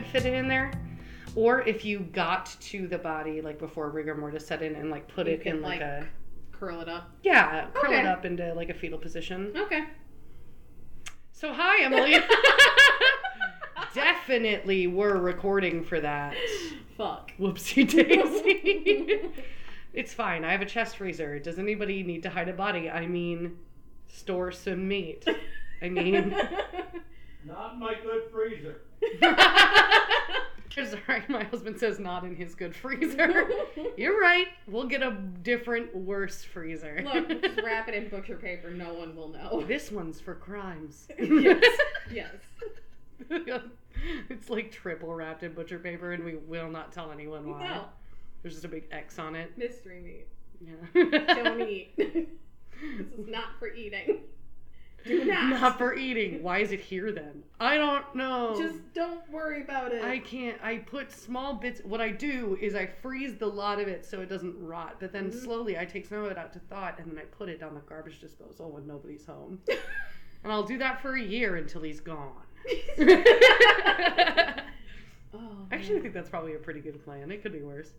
could fit it in there. Or if you got to the body like before rigor mortis set in and like put You it could, in like, like, a Curl it up. yeah, curl it up into like a fetal position. Okay. So hi Emily. Definitely we're recording for that. Fuck. Whoopsie daisy. it's fine. I have a chest freezer. Does anybody need to hide a body? I mean, store some meat. I mean, Not my good freezer. sorry, my husband says not in his good freezer. You're right. We'll get a different, worse freezer. Look, just wrap it in butcher paper. No one will know. this one's for crimes. yes. Yes. it's like triple wrapped in butcher paper, and we will not tell anyone why. No. There's just a big X on it. Mystery meat. Yeah. Don't eat. this is not for eating. Do not. Not for eating. Why is it here then? I don't know. Just don't worry about it. I can't. I put small bits. What I do is I freeze the lot of it so it doesn't rot. But then Mhm. slowly I take some of it out to thawt and then I put it down the garbage disposal when nobody's home. and I'll do that for a year until he's gone. oh, Actually, I think that's probably a pretty good plan. It could be worse.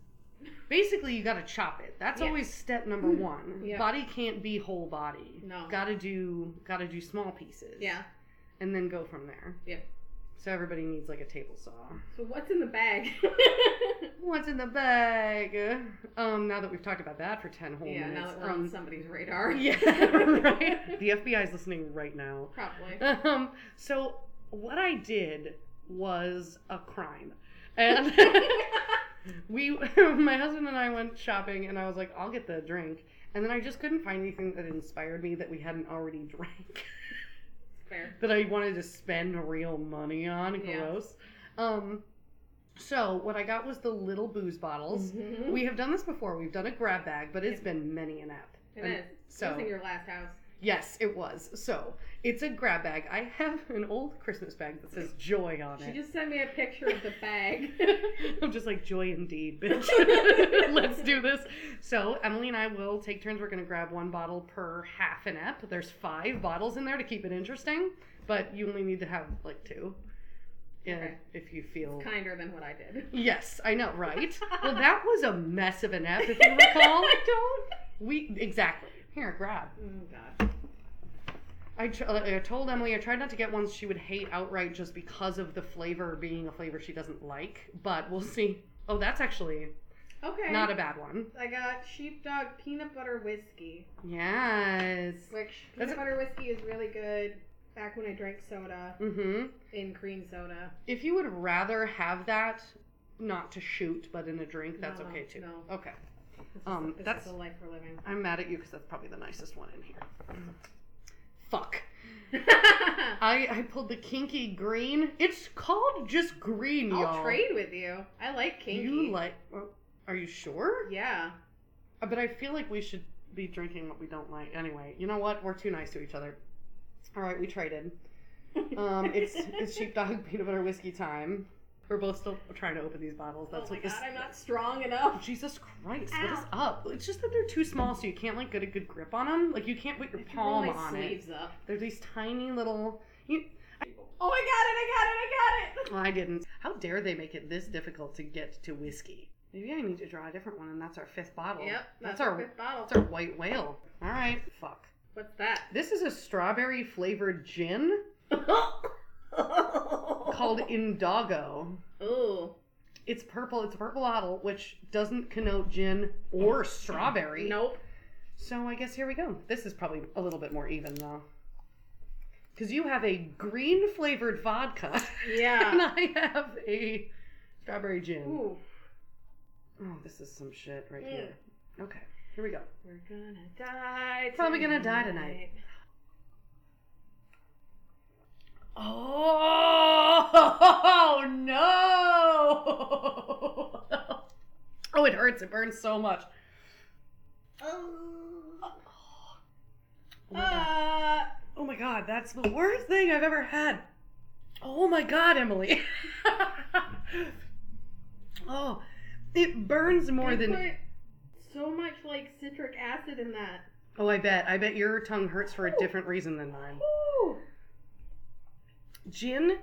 Basically, you gotta chop it. That's Yeah. always step number one. Yeah. Body can't be whole body. No. Gotta do. Gotta do small pieces. Yeah. And then go from there. Yep. So everybody needs like a table saw. So what's in the bag? What's in the bag? Um, now that we've talked about that for ten whole yeah, minutes. now that we're on um, somebody's radar. yeah, right. The FBI is listening right now. Probably. Um, so what I did was a crime, and we, my husband and I went shopping, and I was like, I'll get the drink, and then I just couldn't find anything that inspired me that we hadn't already drank. Fair. that I wanted to spend real money on. Yeah. Gross. Um, so what I got was the little booze bottles. Mhm. We have done this before. We've done a grab bag, but it's been many an app. It And is. So It was in your last house. Yes, it was. So it's a grab bag. I have an old Christmas bag that says joy on it. She just sent me a picture of the bag. I'm just like joy indeed, bitch. Let's do this. So Emily and I will take turns. We're gonna grab one bottle per half an ep. There's five bottles in there to keep it interesting, but you only need to have like two. Yeah, Okay. if you feel. Kinder than what I did. Yes, I know, right? well, that was a mess of an ep, if you recall. I don't. We exactly. Here, grab. Oh god. I, tr- I told Emily I tried not to get ones she would hate outright just because of the flavor being a flavor she doesn't like, but we'll see. Oh, that's actually Okay. not a bad one. I got sheepdog peanut butter whiskey, Yes. which That's peanut butter whiskey is really good. Back when I drank soda Mm-hmm. in cream soda. If you would rather have that, not to shoot, but in a drink, that's No, okay too. no. Okay. This is, Um, this that's- is the life we're living. I'm mad at you because that's probably the nicest one in here. Fuck. I I pulled the kinky green. It's called just green, y'all. I'll trade with you. I like kinky. You like? well, Are you sure? Yeah. Uh, But I feel like we should be drinking what we don't like. Anyway, you know what? We're too nice to each other. All right, we traded. Um, it's it's sheepdog peanut butter whiskey time. We're both still trying to open these bottles. That's oh my what this. god, I'm not strong enough. Jesus Christ, what is up? It's just that they're too small, so you can't like get a good grip on them. Like you can't put your I can roll palm my on it. sleeves up. They're these tiny little. You, Oh, I got it! I got it! I got it! well, I didn't. How dare they make it this difficult to get to whiskey? Maybe I need to draw a different one, and that's our fifth bottle. Yep, that's, that's, our our fifth bottle. that's our white whale. All right, fuck. What's that? This is a strawberry flavored gin called Indoggo. Ooh. It's purple. It's a purple bottle, which doesn't connote gin or strawberry. Nope. So I guess here we go. This is probably a little bit more even though. Because you have a green flavored vodka. Yeah. and I have a strawberry gin. Ooh. Oh, this is some shit right Mm. here. Okay, here we go. We're gonna die. Probably gonna die tonight. Oh no! Oh, it hurts. It burns so much. Oh. Oh my god. Uh, Oh my god, that's the worst thing I've ever had. Oh my god, Emily. oh, it burns more than. so much like citric acid in that. Oh, I bet. I bet your tongue hurts for a different reason than mine. Ooh. Gin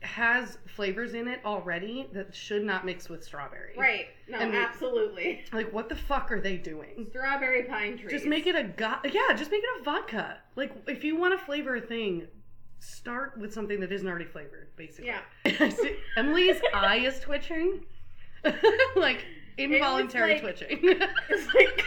has flavors in it already that should not mix with strawberry. Right. No, And- absolutely. Like, what the fuck are they doing? Strawberry pine trees. Just make it a go- yeah, just make it a vodka. Like, if you want to flavor a thing, start with something that isn't already flavored, basically. Yeah. Emily's eye is twitching, like involuntary like- twitching. It's like.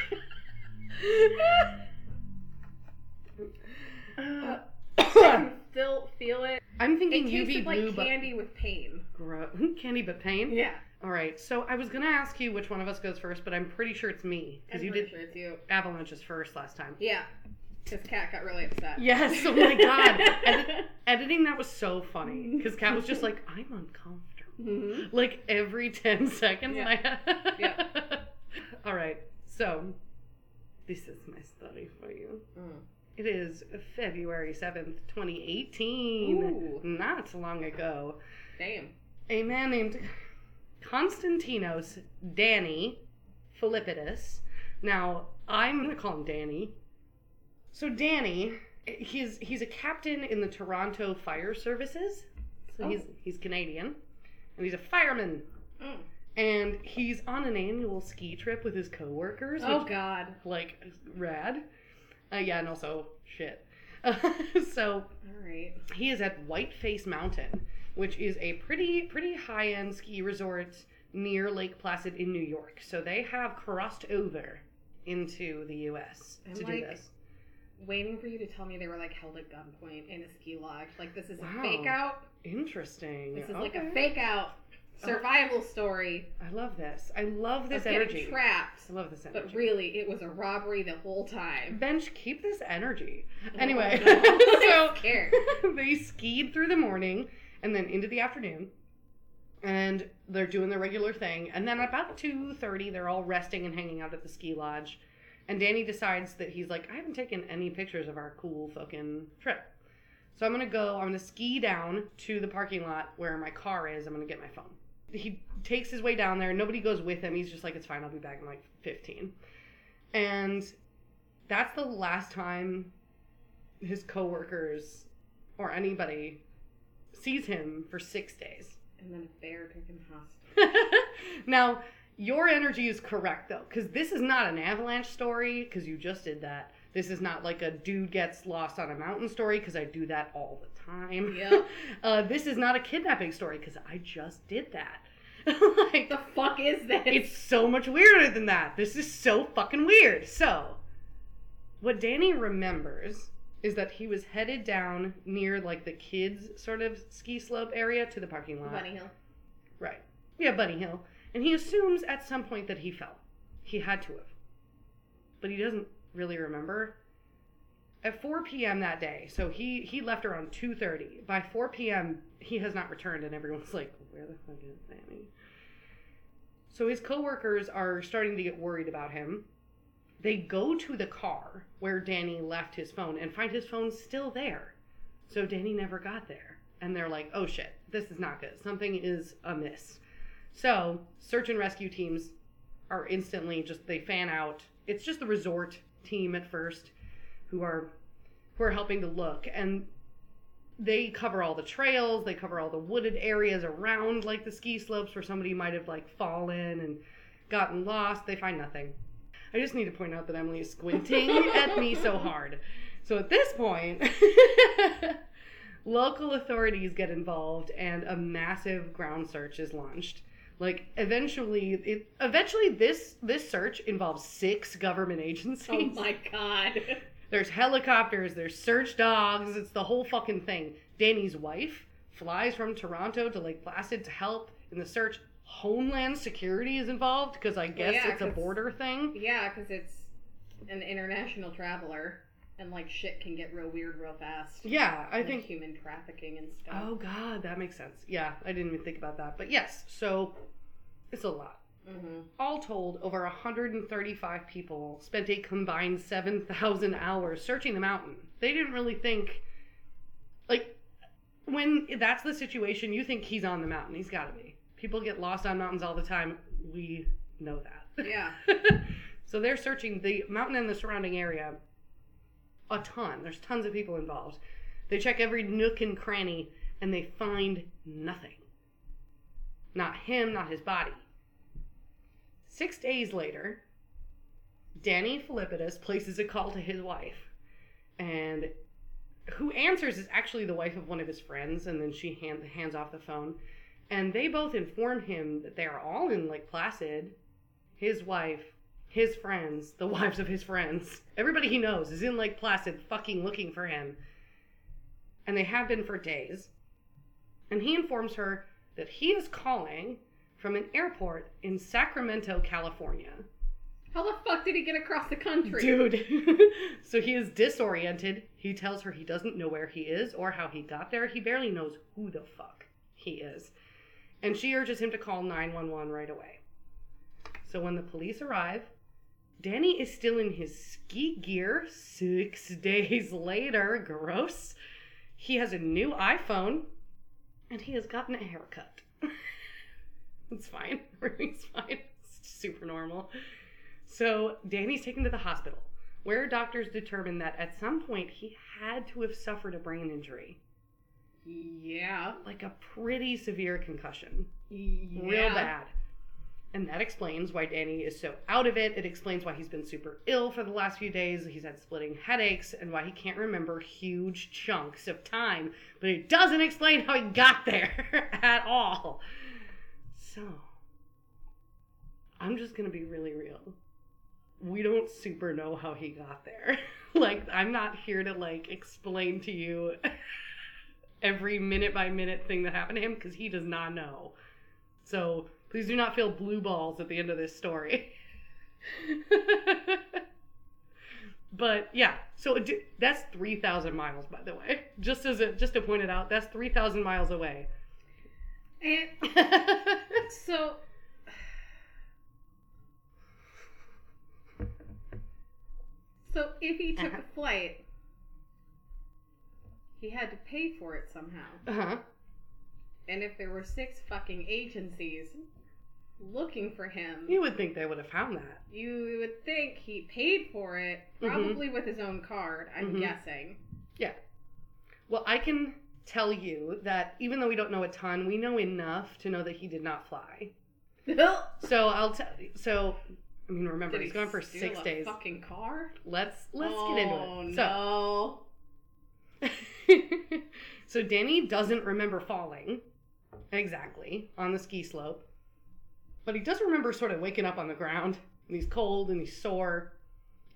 Uh, I can still feel it. I'm It thinking tasted UV like blue, candy with pain. but Gro- candy but pain. Yeah. All right, so I was gonna ask you which one of us goes first, but I'm pretty sure it's me because you did Sure it's you. avalanches first last time. Yeah. Because Kat got really upset. Yes. Oh my god. Edit- editing that was so funny because Kat was just like, I'm uncomfortable. Mhm. Like every ten seconds. Yeah. I. Yeah. All right. So this is my story for you. Mm. It is February seventh, twenty eighteen. Ooh. Not long ago. Damn. a man named Constantinos Danny Filipidis. Now, I'm going to call him Danny. So Danny, he's he's a captain in the Toronto Fire Services. So Oh. he's he's Canadian and he's a fireman. Mm. And he's on an annual ski trip with his coworkers. Oh God. like rad. Uh, yeah, and also shit. so All right. he is at Whiteface Mountain, which is a pretty pretty high end ski resort near Lake Placid in New York. So they have crossed over into the U.S. I'm to do like- this. Waiting for you to tell me they were like held at gunpoint in a ski lodge. Like this is Wow. a fake out. Interesting. This is like a Okay. fake out survival story I love this. I love this of getting energy. trapped. I love this energy. But really, it was a robbery the whole time. Bench, keep this energy. Oh anyway, Oh, no. so they skied through the morning and then into the afternoon and they're doing their regular thing and then about 2.30 they're all resting and hanging out at the ski lodge and danny decides that he's like i haven't taken any pictures of our cool fucking trip so i'm gonna go i'm gonna ski down to the parking lot where my car is i'm gonna get my phone he takes his way down there nobody goes with him he's just like it's fine i'll be back in like 15 and that's the last time his coworkers or anybody sees him for six days. And then a bear took him hostage. now, your energy is correct though, because this is not an avalanche story, because you just did that. This is not like a dude gets lost on a mountain story, because I do that all the time. Yep. uh, this is not a kidnapping story, because I just did that. like, the fuck is this? it's so much weirder than that. This is so fucking weird. So, what Danny remembers is that he was headed down near like the kids sort of ski slope area to the parking lot. Bunny Hill. Right. Yeah, Bunny Hill. And he assumes at some point that he fell. He had to have. But he doesn't really remember. At 4 p.m. that day, so he he left around 2:30. By 4 p.m., he has not returned and everyone's like, "Where the fuck is Danny?" So his coworkers are starting to get worried about him. They go to the car where Danny left his phone and find his phone still there. So Danny never got there. And they're like, oh shit, this is not good. Something is amiss. So search and rescue teams are instantly just, they fan out. It's just the resort team at first who are who are helping to look. And they cover all the trails they cover all the wooded areas around like the ski slopes where somebody might have like fallen and gotten lost. They find nothing. I just need to point out that emily is squinting at me so hard. So at this point local authorities get involved and a massive ground search is launched like eventually it eventually this this search involves six government agencies Oh my god. there's helicopters, there's search dogs, it's the whole fucking thing. Danny's wife flies from Toronto to Lake Placid to help in the search. Homeland Security is involved because I guess yeah, it's a border thing. Yeah, because it's an international traveler, and like shit can get real weird real fast. Yeah, I Like think. human trafficking and stuff. Oh god, that makes sense. Yeah, I didn't even think about that. But yes, so it's a lot. Mm-hmm. All told, over 135 people spent a combined 7,000 hours searching the mountain. They didn't really think, like, when that's the situation, you think he's on the mountain. He's got to be. People get lost on mountains all the time. We know that. Yeah. so they're searching the mountain and the surrounding area a ton. There's tons of people involved. They check every nook and cranny. and they find nothing. Not him, not his body. Six days later, Danny Filipidis places a call to his wife, and who answers is actually the wife of one of his friends, and then she hand, hands off the phone. And they both inform him that they are all in Lake Placid. His wife, his friends, the wives of his friends, everybody he knows is in Lake Placid fucking looking for him. And they have been for days. And he informs her that he is calling from an airport in Sacramento, California. How the fuck did he get across the country? Dude. so he is disoriented. He tells her he doesn't know where he is or how he got there. He barely knows who the fuck he is. And she urges him to call 911 right away. So when the police arrive, Danny is still in his ski gear six days later. Gross. He has a new iPhone and he has gotten a haircut. it's fine. Everything's fine. It's super normal. So Danny's taken to the hospital, where doctors determined that at some point he had to have suffered a brain injury, Yeah. like a pretty severe concussion, Yeah. real bad. And that explains why Danny is so out of it. It explains why he's been super ill for the last few days. He's had splitting headaches and why he can't remember huge chunks of time. But it doesn't explain how he got there at all. So, I'm just going to be really real. We don't super know how he got there. like, I'm not here to, like, explain to you every minute by minute thing that happened to him because he does not know. So, please do not feel blue balls at the end of this story. but yeah, so d- that's 3,000 miles, by the way. Just as a, just to point it out, that's 3,000 miles away. And so. So if he took Uh-huh. a flight, he had to pay for it somehow. uh huh. And if there were six fucking agencies looking for him, You would think they would have found that. you would think he paid for it, Mhm. probably with his own card, I'm Mhm. guessing. Yeah. Well, I can tell you that even though we don't know a ton, we know enough to know that he did not fly. So I'll tell. So I mean, remember Did he's he gone for six days. Fucking car. Let's let's oh, get into it. So no. so Danny doesn't remember falling exactly on the ski slope, but he does remember sort of waking up on the ground and he's cold and he's sore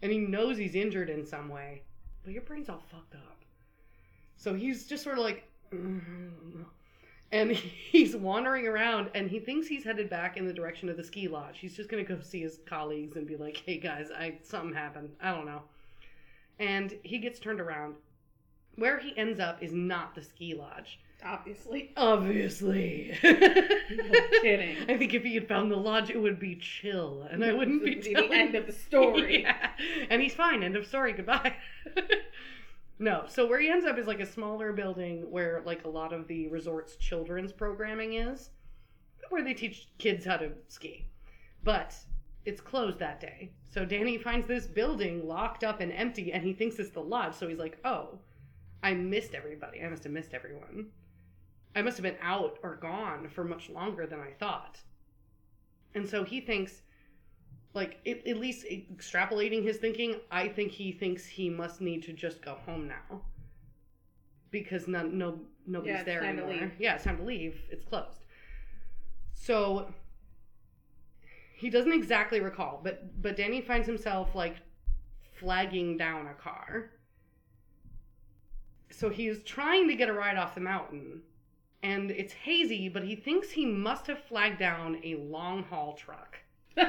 and he knows he's injured in some way, but your brain's all fucked up. So he's just sort of like, "Mm." and he's wandering around and he thinks he's headed back in the direction of the ski lodge. He's just gonna go see his colleagues and be like, "Hey guys, I something happened. I don't know." And he gets turned around. Where he ends up is not the ski lodge. Obviously. Obviously. kidding. I think if he had found the lodge, it would be chill, and I wouldn't be would telling. the end of the story. Yeah. And he's fine. End of story. Goodbye. no. So where he ends up is like a smaller building where like a lot of the resort's children's programming is, where they teach kids how to ski. But it's closed that day. So Danny finds this building locked up and empty, and he thinks it's the lodge. So he's like, "Oh, I missed everybody. I must have missed everyone. I must have been out or gone for much longer than I thought." And so he thinks like it, at least extrapolating his thinking i think he thinks he must need to just go home now. Because none, no nobody's Yeah, there anymore. yeah it's time to leave. It's closed. So he doesn't exactly recall but but danny finds himself like flagging down a car. So he's trying to get a ride off the mountain and it's hazy but he thinks he must have flagged down a long haul truck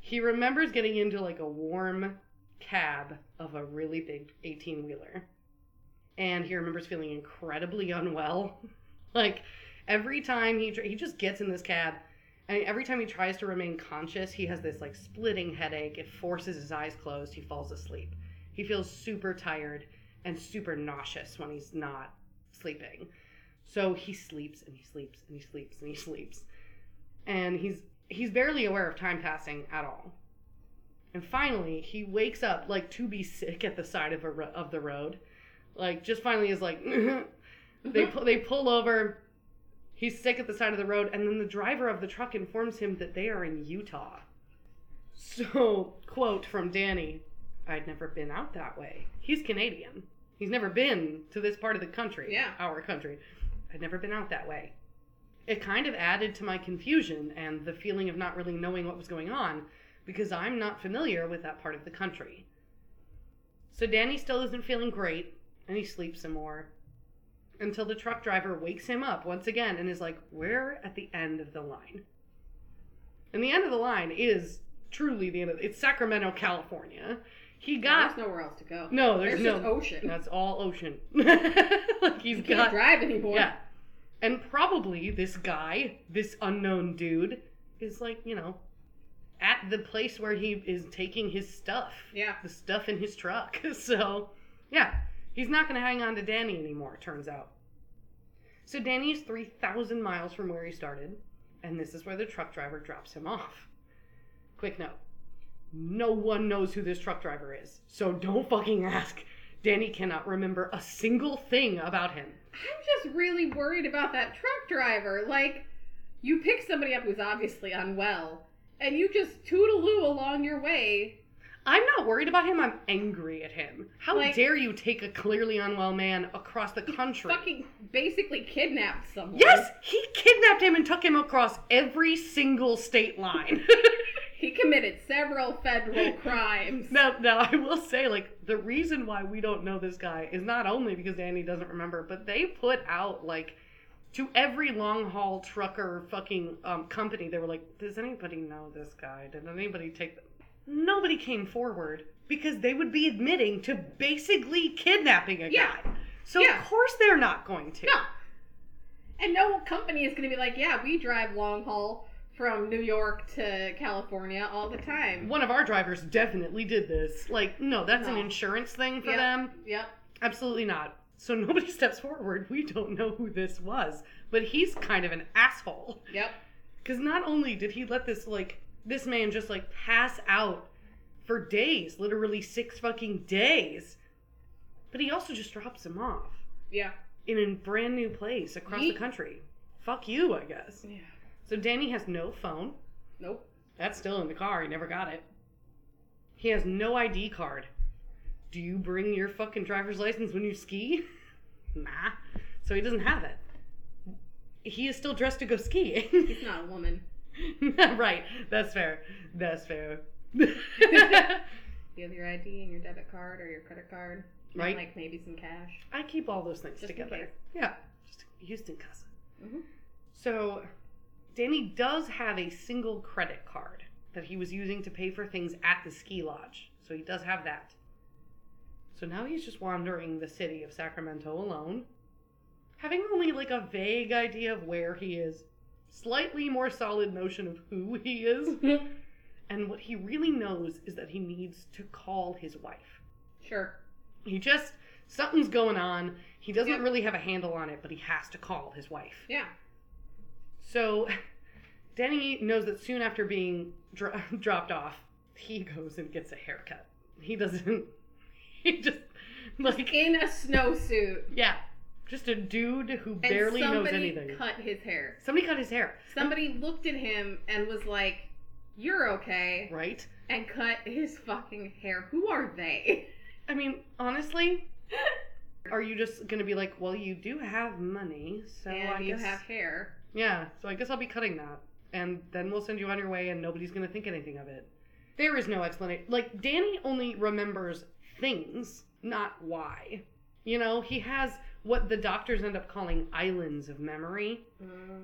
he remembers getting into like a warm cab of a really big 18 wheeler. And he remembers feeling incredibly unwell. like every time he he just gets in this cab and every time he tries to remain conscious, he has this like splitting headache. It forces his eyes closed. He falls asleep. He feels super tired and super nauseous when he's not sleeping. So he sleeps and he sleeps and he sleeps and he sleeps. And he's he's barely aware of time passing at all. And finally, he wakes up like to be sick at the side of a ro- of the road. Like just finally is like They mm-hmm. pu- they pull over. He's sick at the side of the road, and then the driver of the truck informs him that they are in Utah. So, quote from Danny I'd never been out that way. He's Canadian. He's never been to this part of the country. Yeah. Our country. I'd never been out that way. It kind of added to my confusion and the feeling of not really knowing what was going on because I'm not familiar with that part of the country. So Danny still isn't feeling great and he sleeps some more until the truck driver wakes him up once again and is like, We're at the end of the line. And the end of the line is truly the end of it's Sacramento, California. He got There's nowhere else to go. no, there's, There's no just ocean. That's all ocean. like he's You can't got drive anymore. yeah. And probably this guy, this unknown dude, is like, you know, at the place where he is taking his stuff. Yeah. The stuff in his truck. So, yeah, he's not going to hang on to Danny anymore, it turns out. So, Danny is 3,000 miles from where he started, and this is where the truck driver drops him off. Quick note no one knows who this truck driver is, so don't fucking ask. Danny cannot remember a single thing about him. I'm just really worried about that truck driver. Like, you pick somebody up who's obviously unwell, and you just toodaloo along your way. I'm not worried about him. I'm angry at him. How Like- dare you take a clearly unwell man across the country? Fucking basically kidnapped someone. yes, he kidnapped him and took him across every single state line. He committed several federal crimes. now, now I will say, like, the reason why we don't know this guy is not only because Danny doesn't remember, but they put out like to every long haul trucker fucking um, company. They were like, "Does anybody know this guy? Did anybody take?" The-? Nobody came forward because they would be admitting to basically kidnapping a Yeah. guy. So Yeah. of course they're not going to. No. And no company is going to be like, yeah, we drive long haul from New York to California all the time. One of our drivers definitely did this. Like, no, that's an insurance thing for Yep. them. Yep. Absolutely not. So nobody steps forward. We don't know who this was, but he's kind of an asshole. Yep. Because not only did he let this like this man just like pass out for days, literally six fucking days, but he also just drops him off Yeah. in a brand new place across the country. Fuck you, I guess. Yeah. So Danny has no phone. Nope. That's still in the car. He never got it. He has no ID card. Do you bring your fucking driver's license when you ski? nah. So he doesn't have it. He is still dressed to go skiing. He's not a woman. right. That's fair. That's fair. Do you have your ID and your debit card or your credit card. Right. like maybe some cash. I keep all those things Just together. Yeah. Just used in casa. Mhm. So Danny does have a single credit card that he was using to pay for things at the ski lodge. So he does have that. So now he's just wandering the city of Sacramento alone, having only like a vague idea of where he is, slightly more solid notion of who he is, and what he really knows is that he needs to call his wife. Sure. He just something's going on. He doesn't Yeah. really have a handle on it, but he has to call his wife. Yeah. So Denny knows that soon after being dro- dropped off, he goes and gets a haircut. He doesn't. He just like In a snowsuit. yeah, just a dude who And barely knows somebody anything. cut his hair. Somebody cut his hair, Somebody looked at him and was like, You're okay. right? And cut his fucking hair. Who are they? I mean, honestly, are you just gonna be like, well, you do have money, so I you guess have hair. Yeah, so I guess I'll be cutting that. And then we'll send you on your way and nobody's going to think anything of it. There is no explanation. Like, Danny only remembers things, not why. You know, he has what the doctors end up calling islands of memory.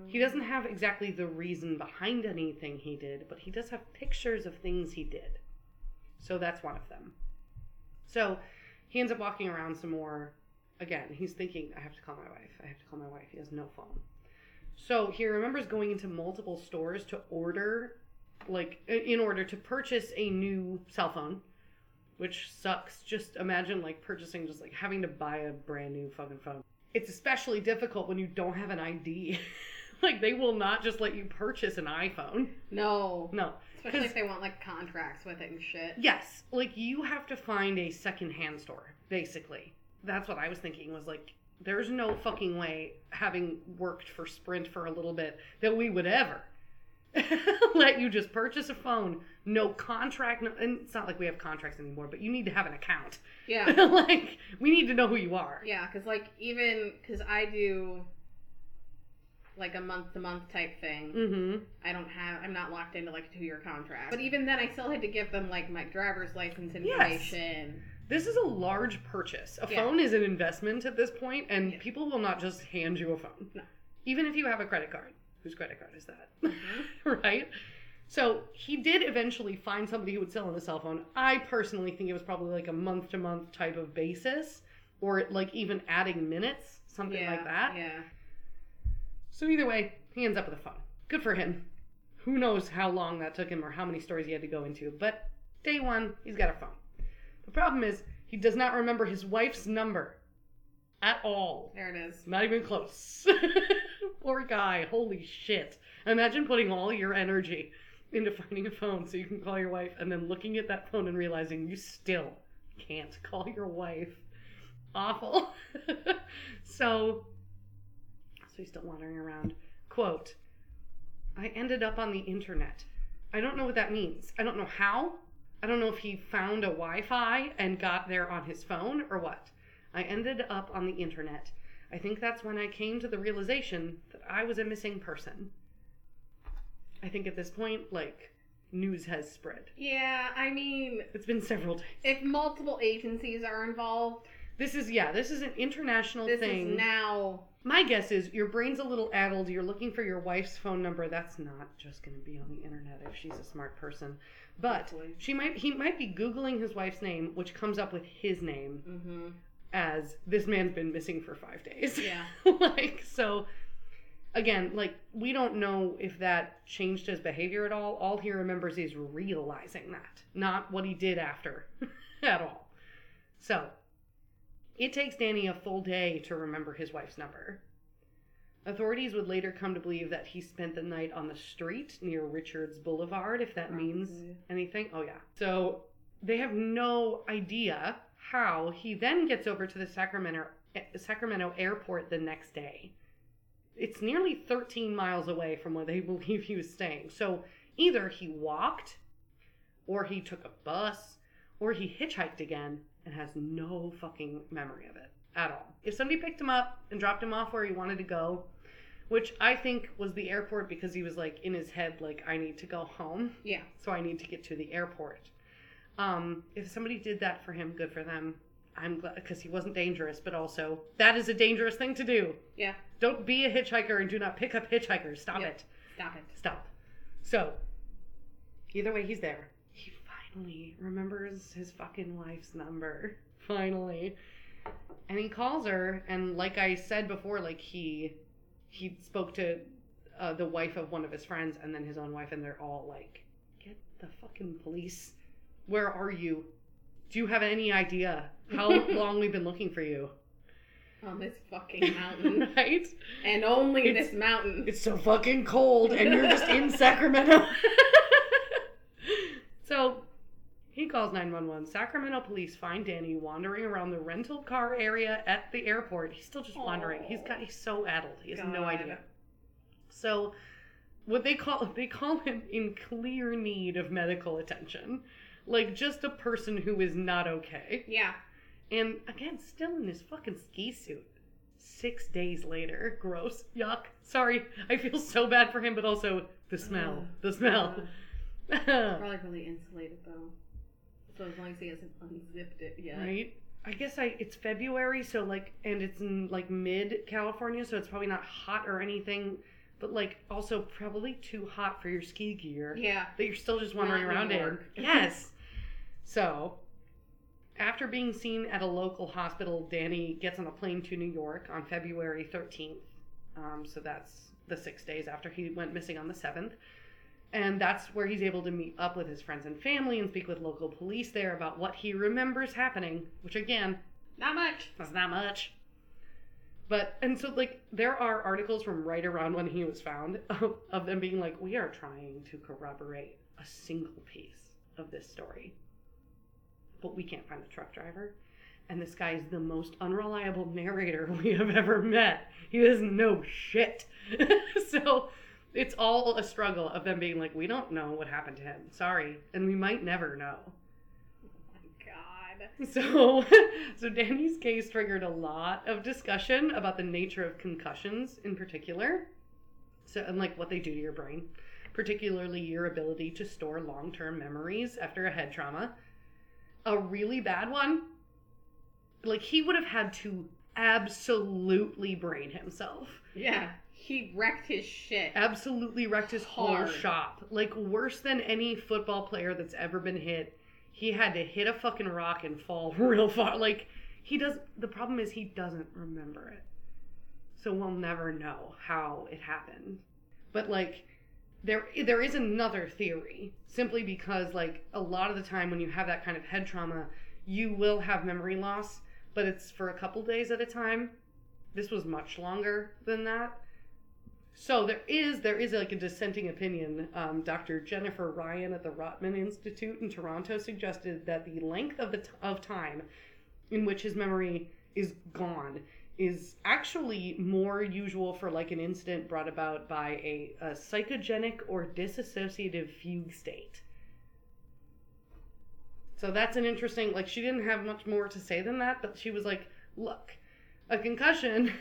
He mm. doesn't have exactly the reason behind anything he did, but he does have pictures of things he did. So that's one of them. So he ends up walking around some more. Again, he's thinking, I have to call my wife. I have to call my wife. He has no phone. So he remembers going into multiple stores to order, like, in order to purchase a new cell phone, which sucks. Just imagine, like, purchasing, just like having to buy a brand new fucking phone. It's especially difficult when you don't have an ID. like, they will not just let you purchase an iPhone. No. No. Especially if they want like contracts with it and shit. Yes, like you have to find a secondhand store, basically. That's what I was thinking was like there's no fucking way, having worked for Sprint for a little bit, that we would ever let you just purchase a phone, no contract. No, and it's not like we have contracts anymore, but you need to have an account. Yeah. like, we need to know who you are. Yeah, because like even because I do like a month to month type thing. Mm-hmm. I don't have. I'm not locked into like a two year contract. But even then, I still had to give them like my driver's license Yes. This is a large purchase. A Yeah. phone is an investment at this point, and Yeah. people will not just hand you a phone. No. Even if you have a credit card. Whose credit card is that? Mhm. right? So he did eventually find somebody who would sell him a cell phone. I personally think it was probably like a month to month type of basis, or like even adding minutes, something yeah, like that. Yeah. So either way, he ends up with a phone. Good for him. Who knows how long that took him or how many stores he had to go into, but day one, he's got a phone. The problem is, he does not remember his wife's number at all. There it is. Not even close. Poor guy. Holy shit. Imagine putting all your energy into finding a phone so you can call your wife and then looking at that phone and realizing you still can't call your wife. Awful. so, so he's still wandering around. Quote I ended up on the internet. I don't know what that means. I don't know how. I don't know if he found a Wi Fi and got there on his phone or what. I ended up on the internet. I think that's when I came to the realization that I was a missing person. I think at this point, like, news has spread. Yeah, I mean, It's been several days. if multiple agencies are involved, This is, yeah, this is an international this thing. is now. My guess is your brain's a little addled. You're looking for your wife's phone number. That's not just going to be on the internet if she's a smart person. But Hopefully. she might he might be googling his wife's name, which comes up with his name Mm-hmm. as this man's been missing for 5 days. Yeah. like so again, like we don't know if that changed his behavior at all. All he remembers is realizing that, not what he did after at all. So, it takes Danny a full day to remember his wife's number. Authorities would later come to believe that he spent the night on the street near Richards Boulevard, if that means anything. Oh, yeah. So they have no idea how he then gets over to the Sacramento, Sacramento airport the next day. It's nearly 13 miles away from where they believe he was staying. So either he walked, or he took a bus, or he hitchhiked again and has no fucking memory of it at all. If somebody picked him up and dropped him off where he wanted to go, which I think was the airport because he was like in his head, like, I need to go home, Yeah. so I need to get to the airport. Um, if somebody did that for him, good for them. I'm glad because he wasn't dangerous, but also that is a dangerous thing to do. Yeah. Don't be a hitchhiker and do not pick up hitchhikers. Stop Yep. it. Stop it. Stop. So, either way, he's there. He finally remembers his fucking wife's number. Finally. And he calls her, and like I said before, like he he spoke to uh, the wife of one of his friends, and then his own wife, and they're all like, "Get the fucking police! Where are you? Do you have any idea how long we've been looking for you?" On this fucking mountain. right? and only It's- this mountain. It's so fucking cold, and you're just in Sacramento. so he calls 911. Sacramento police find Danny wandering around the rental car area at the airport. He's still just wandering. He's got he's so addled. He has no idea. So what they call they call him in clear need of medical attention. Like just a person who is not okay. Yeah. And again, still in his fucking ski suit. Six days later. Gross. Yuck. Sorry. I feel so bad for him, but also the smell. Ugh. The smell. Probably really insulated though. So as long as he hasn't unzipped it yet. right? I guess I it's February, so like and it's in like mid California, so it's probably not hot or anything, but like also probably too hot for your ski gear. Yeah. that you're still just wandering Not around in. Yes. so, after being seen at a local hospital, Danny gets on a plane to New York on February 13th. Um, so that's the six days after he went missing on the 7th. And that's where he's able to meet up with his friends and family and speak with local police there about what he remembers happening, which again, Not much. that's not much. But, and so, like, there are articles from right around when he was found of, of them being like, we are trying to corroborate a single piece of this story. But we can't find the truck driver. And this guy is the most unreliable narrator we have ever met. He doesn't know shit. so it's all a struggle of them being like, we don't know what happened to him. Sorry. And we might never know. God. So, so Danny's case triggered a lot of discussion about the nature of concussions in particular. So, and like what they do to your brain, particularly your ability to store long term memories after a head trauma. A really bad one, like he would have had to absolutely brain himself. Yeah. He wrecked his shit. Absolutely wrecked his whole shop. Like worse than any football player that's ever been hit. He had to hit a fucking rock and fall real far. Like he does the problem is he doesn't remember it. So we'll never know how it happened. But like there there is another theory simply because like a lot of the time when you have that kind of head trauma, you will have memory loss, but it's for a couple days at a time. This was much longer than that. So there is there is like a dissenting opinion. Um, Dr. Jennifer Ryan at the Rotman Institute in Toronto suggested that the length of the t- of time in which his memory is gone is actually more usual for like an incident brought about by a, a psychogenic or disassociative fugue state. So that's an interesting like she didn't have much more to say than that, but she was like, look, a concussion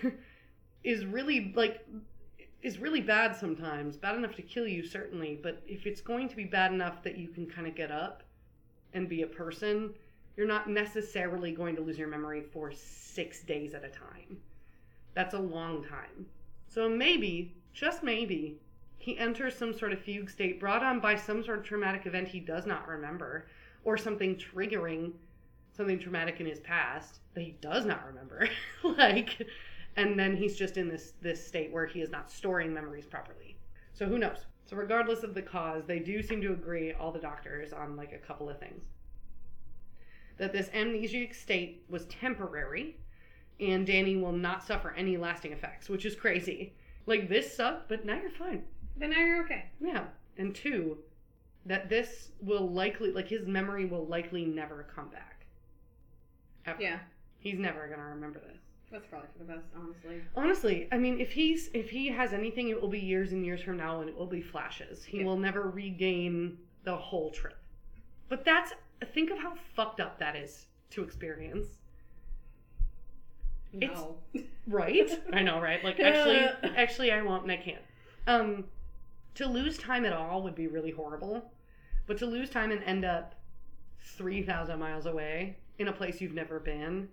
is really like is really bad sometimes, bad enough to kill you certainly, but if it's going to be bad enough that you can kind of get up and be a person, you're not necessarily going to lose your memory for 6 days at a time. That's a long time. So maybe, just maybe, he enters some sort of fugue state brought on by some sort of traumatic event he does not remember or something triggering something traumatic in his past that he does not remember. like and then he's just in this this state where he is not storing memories properly. So who knows? So regardless of the cause, they do seem to agree all the doctors on like a couple of things. That this amnesiac state was temporary and Danny will not suffer any lasting effects, which is crazy. Like this sucked, but now you're fine. Then now you're okay. Yeah. And two, that this will likely like his memory will likely never come back. Ever. Yeah. He's never gonna remember this. That's probably for the best, honestly. Honestly, I mean, if he's if he has anything, it will be years and years from now, and it will be flashes. He Yeah. will never regain the whole trip. But that's think of how fucked up that is to experience, It's- No. right? I know, right? Like actually, actually, I won't, and I can't. Um, to lose time at all would be really horrible, but to lose time and end up three thousand miles away in a place you've never been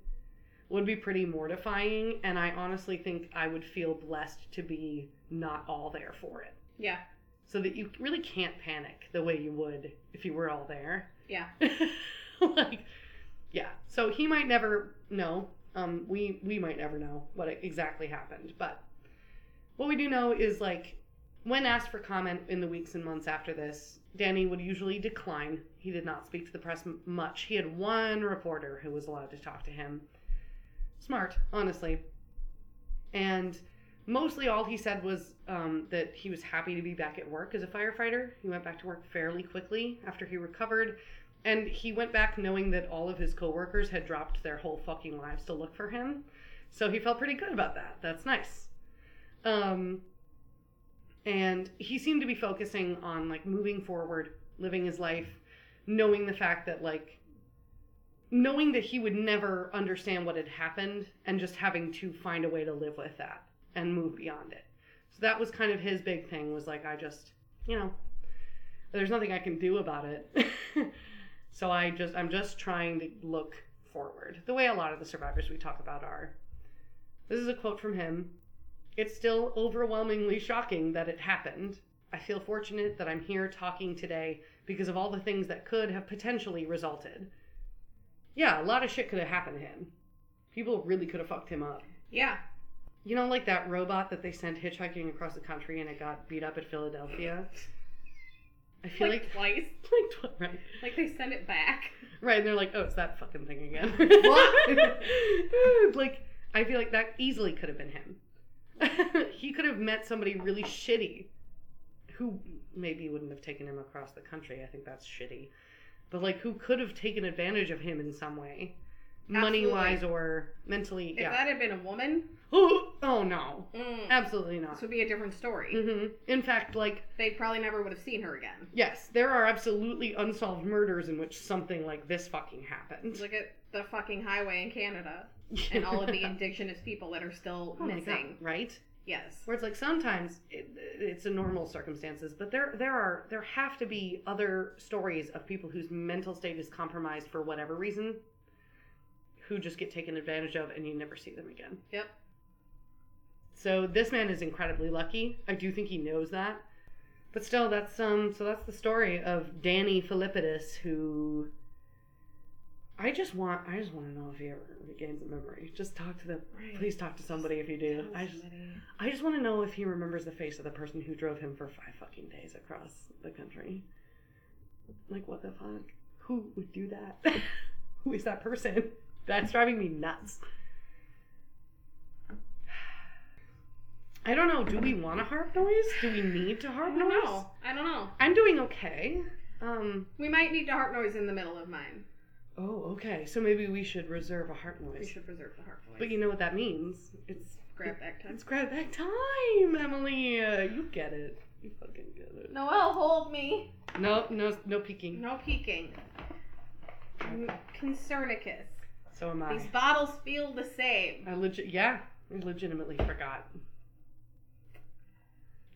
would be pretty mortifying and i honestly think i would feel blessed to be not all there for it. Yeah. so that you really can't panic the way you would if you were all there. Yeah. like yeah. So he might never know. Um we we might never know what exactly happened. But what we do know is like when asked for comment in the weeks and months after this danny would usually decline. He did not speak to the press m- much. He had one reporter who was allowed to talk to him smart honestly and mostly all he said was um, that he was happy to be back at work as a firefighter he went back to work fairly quickly after he recovered and he went back knowing that all of his coworkers had dropped their whole fucking lives to look for him. So he felt pretty good about that. That's nice. Um and he seemed to be focusing on like moving forward, living his life, knowing the fact that like knowing that he would never understand what had happened and just having to find a way to live with that and move beyond it. So that was kind of his big thing was like I just, you know, there's nothing I can do about it. so I just I'm just trying to look forward. The way a lot of the survivors we talk about are. This is a quote from him. It's still overwhelmingly shocking that it happened. I feel fortunate that I'm here talking today because of all the things that could have potentially resulted. Yeah, a lot of shit could have happened to him. People really could have fucked him up. Yeah. You know, like that robot that they sent hitchhiking across the country and it got beat up at Philadelphia? I feel Like, like. twice. Like, tw- right. Like they send it back. Right, and they're like, oh, it's that fucking thing again. What? like, I feel like that easily could have been him. he could have met somebody really shitty who maybe wouldn't have taken him across the country. I think that's shitty. But, like, who could have taken advantage of him in some way. money wise or mentally. If yeah. that had been a woman, oh, oh no, mm, absolutely not. this would be a different story. hmm In fact, like They probably never would have seen her again. yes, there are absolutely unsolved murders in which something like this fucking happened. Look at the fucking highway in Canada and all of the indigenous people that are still Oh my God, missing. right? Yes. Where it's like sometimes it, it's a normal circumstances, but there there are there have to be other stories of people whose mental state is compromised for whatever reason, who just get taken advantage of and you never see them again. Yep. So this man is incredibly lucky. I do think he knows that, but still, that's um. So that's the story of Danny Filipidis, who. I just want. I just want to know if he ever regains a memory. Just talk to them. Right. Please talk to somebody if you do. I just. I just want to know if he remembers the face of the person who drove him for five fucking days across the country. Like, what the fuck? Who would do that? who is that person? That's driving me nuts. I don't know. Do we want a harp noise? Do we need to I harp don't noise? know. I don't know. I'm doing okay. Um. We might need to heart noise in the middle of mine. Oh, okay. So maybe we should reserve a heart We should reserve the heart noise. But you know what that means? It's grab back time. It's grab back time, Emily. Uh, you get it. You fucking get it. Noelle, hold me. No, no, no peeking. No peeking. I'm Concernicus. So am I. These bottles feel the same. I legit, yeah, I legitimately forgot.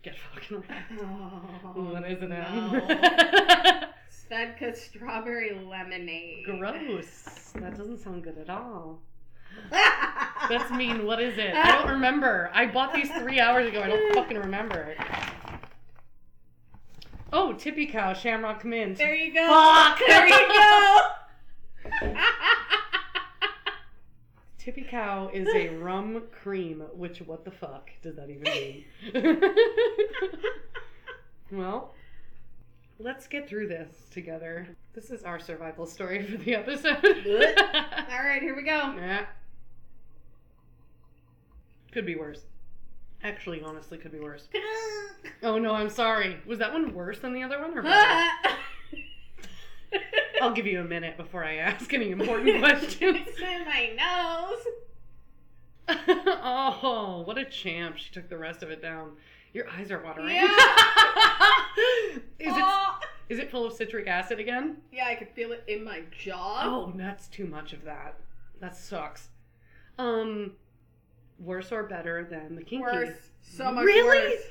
Get fucking right. Oh, what is it? no. Em? Svedka strawberry lemonade. Gross. That doesn't sound good at all. That's mean. What is it? I don't remember. I bought these three hours ago. I don't fucking remember. Oh, Tippy Cow, Shamrock Mint. There you go. Fuck! There you go. Tippy Cow is a rum cream, which what the fuck does that even mean? well, let's get through this together. This is our survival story for the episode. All right, here we go. yeah. Could be worse. Actually, honestly, could be worse. Oh no, I'm sorry. Was that one worse than the other one or better? I'll give you a minute before I ask any important questions. it's in my nose. oh, what a champ. She took the rest of it down. Your eyes are watering. Yeah. is it is it full of citric acid again? Yeah, I could feel it in my jaw. Oh, that's too much of that. That sucks. Um worse or better than the kinky? Worse. So much Really? worse.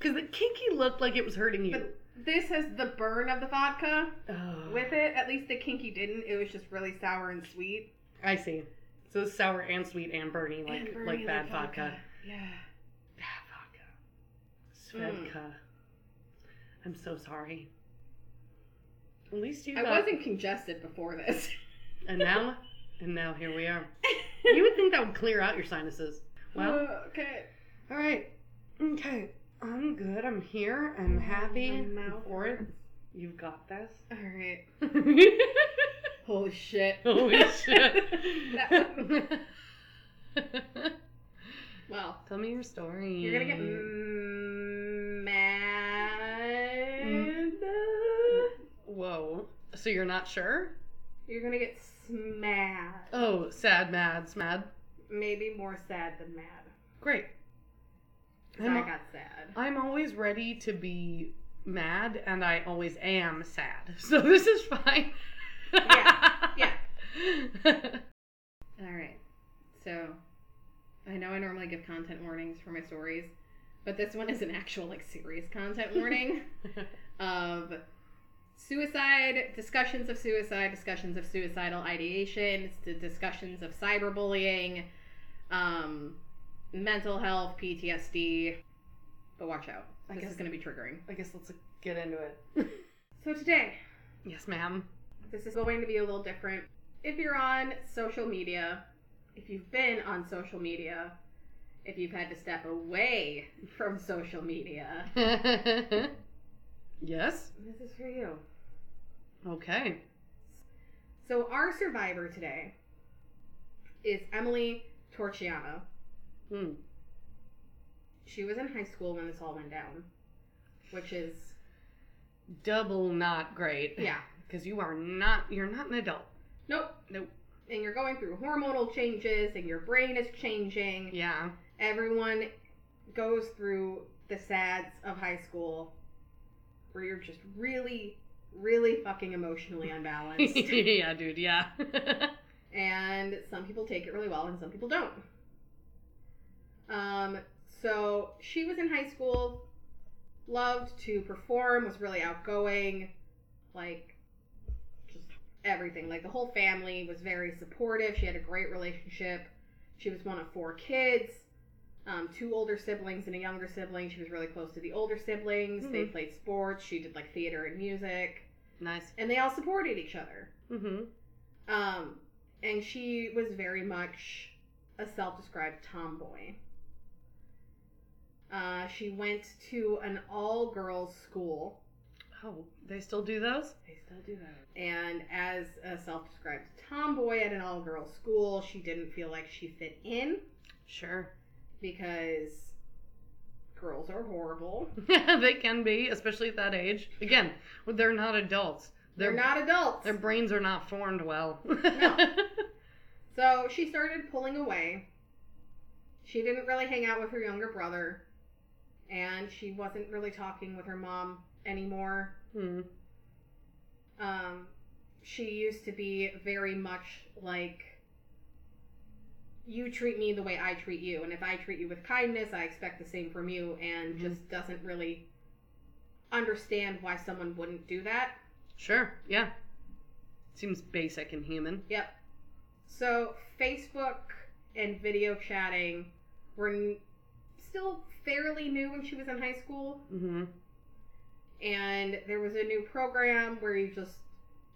Cuz the kinky looked like it was hurting you. But this has the burn of the vodka Oh, with it. At least the kinky didn't. It was just really sour and sweet. I see. So it's sour and sweet and burny like And burny like bad vodka. Yeah. Bad vodka. Svedka. I'm so sorry. At least you I got wasn't congested before this. and now and now here we are. You would think that would clear out your sinuses. Well, Uh, okay. all right. Okay. I'm good. I'm here. I'm happy. My mouth for. You've got this. All right. Holy shit. Holy shit. Well, Tell me your story. you're gonna get mad. Mm. Whoa. So you're not sure? You're gonna get smad. Oh, sad, mad, smad. Maybe more sad than mad. Great. I'm I got sad. I'm always ready to be mad, and I always am sad. So this is fine. Yeah, yeah. All right. So, I know I normally give content warnings for my stories, but this one is an actual like serious content warning of suicide, discussions of suicide, discussions of suicidal ideation, discussions of cyberbullying, um, mental health, PTSD. But watch out. I This guess- is going to be triggering. I guess let's get into it. So today, yes, ma'am. This is going to be a little different. If you're on social media, if you've been on social media, if you've had to step away from social media, yes. this is for you. Okay. So, our survivor today is Emily Torchiana. Hmm. She was in high school when this all went down, which is, Double not great. yeah. Because you are not. You're not an adult. Nope. Nope. And you're going through hormonal changes and your brain is changing. Yeah. Everyone goes through the sads of high school where you're just really, really fucking emotionally unbalanced. yeah, dude, yeah. and some people take it really well and some people don't. Um, so she was in high school, loved to perform, was really outgoing, like everything. Like the whole family was very supportive. She had a great relationship. She was one of four kids. Um, two older siblings and a younger sibling. She was really close to the older siblings. They Mhm. played sports. She did like theater and music, nice. and they all supported each other. Mm-hmm. Um, and she was very much a self-described tomboy. Uh, she went to an all-girls school. Oh, they still do those? They still do those. And as a self-described tomboy at an all-girls school, she didn't feel like she fit in Sure. because girls are horrible. they can be, especially at that age. Again, they're not adults. They're Their, not adults. Their brains are not formed well. No. So she started pulling away. She didn't really hang out with her younger brother, and she wasn't really talking with her mom anymore. Hmm. Um, she used to be very much like, you treat me the way I treat you, and if I treat you with kindness, I expect the same from you, and Mhm. just doesn't really understand why someone wouldn't do that. Sure, yeah. Seems basic and human. Yep. So Facebook and video chatting were n- still fairly new when she was in high school, Mm-hmm. And there was a new program where you just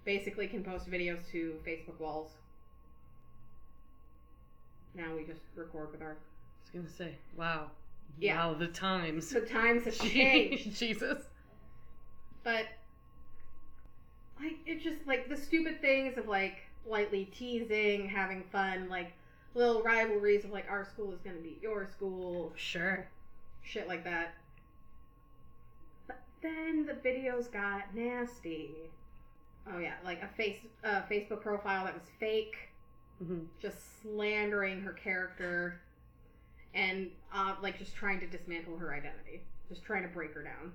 basically can post videos to Facebook walls. Now we just record with our. I was gonna say, wow. Yeah. Wow, the times. The times have changed, Jesus. but like it's just like the stupid things of like lightly teasing, having fun, like little rivalries of like our school is gonna beat your school, Sure. shit like that. Then the videos got nasty. Oh yeah, like a face uh, Facebook profile that was fake, Mm-hmm. just slandering her character, and uh, like just trying to dismantle her identity, just trying to break her down.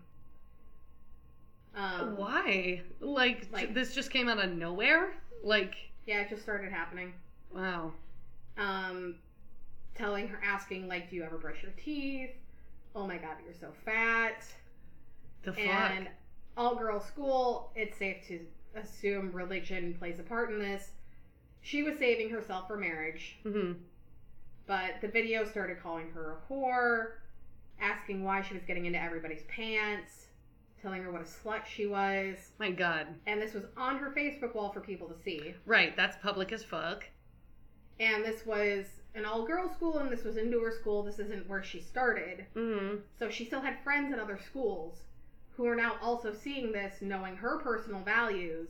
Um, Why? Like, like- this just came out of nowhere? Like, Yeah, it just started happening. wow. Um, telling her, asking like, "Do you ever brush your teeth?" Oh my god, you're so fat. The fuck? and all girl school, it's safe to assume religion plays a part in this. She was saving herself for marriage, mm-hmm. but the video started calling her a whore, asking why she was getting into everybody's pants, telling her what a slut she was, My god. and this was on her Facebook wall for people to see. Right, that's public as fuck. And this was an all girl school, and this was newer school. This isn't where she started. Mm-hmm. So she still had friends at other schools who are now also seeing this, knowing her personal values,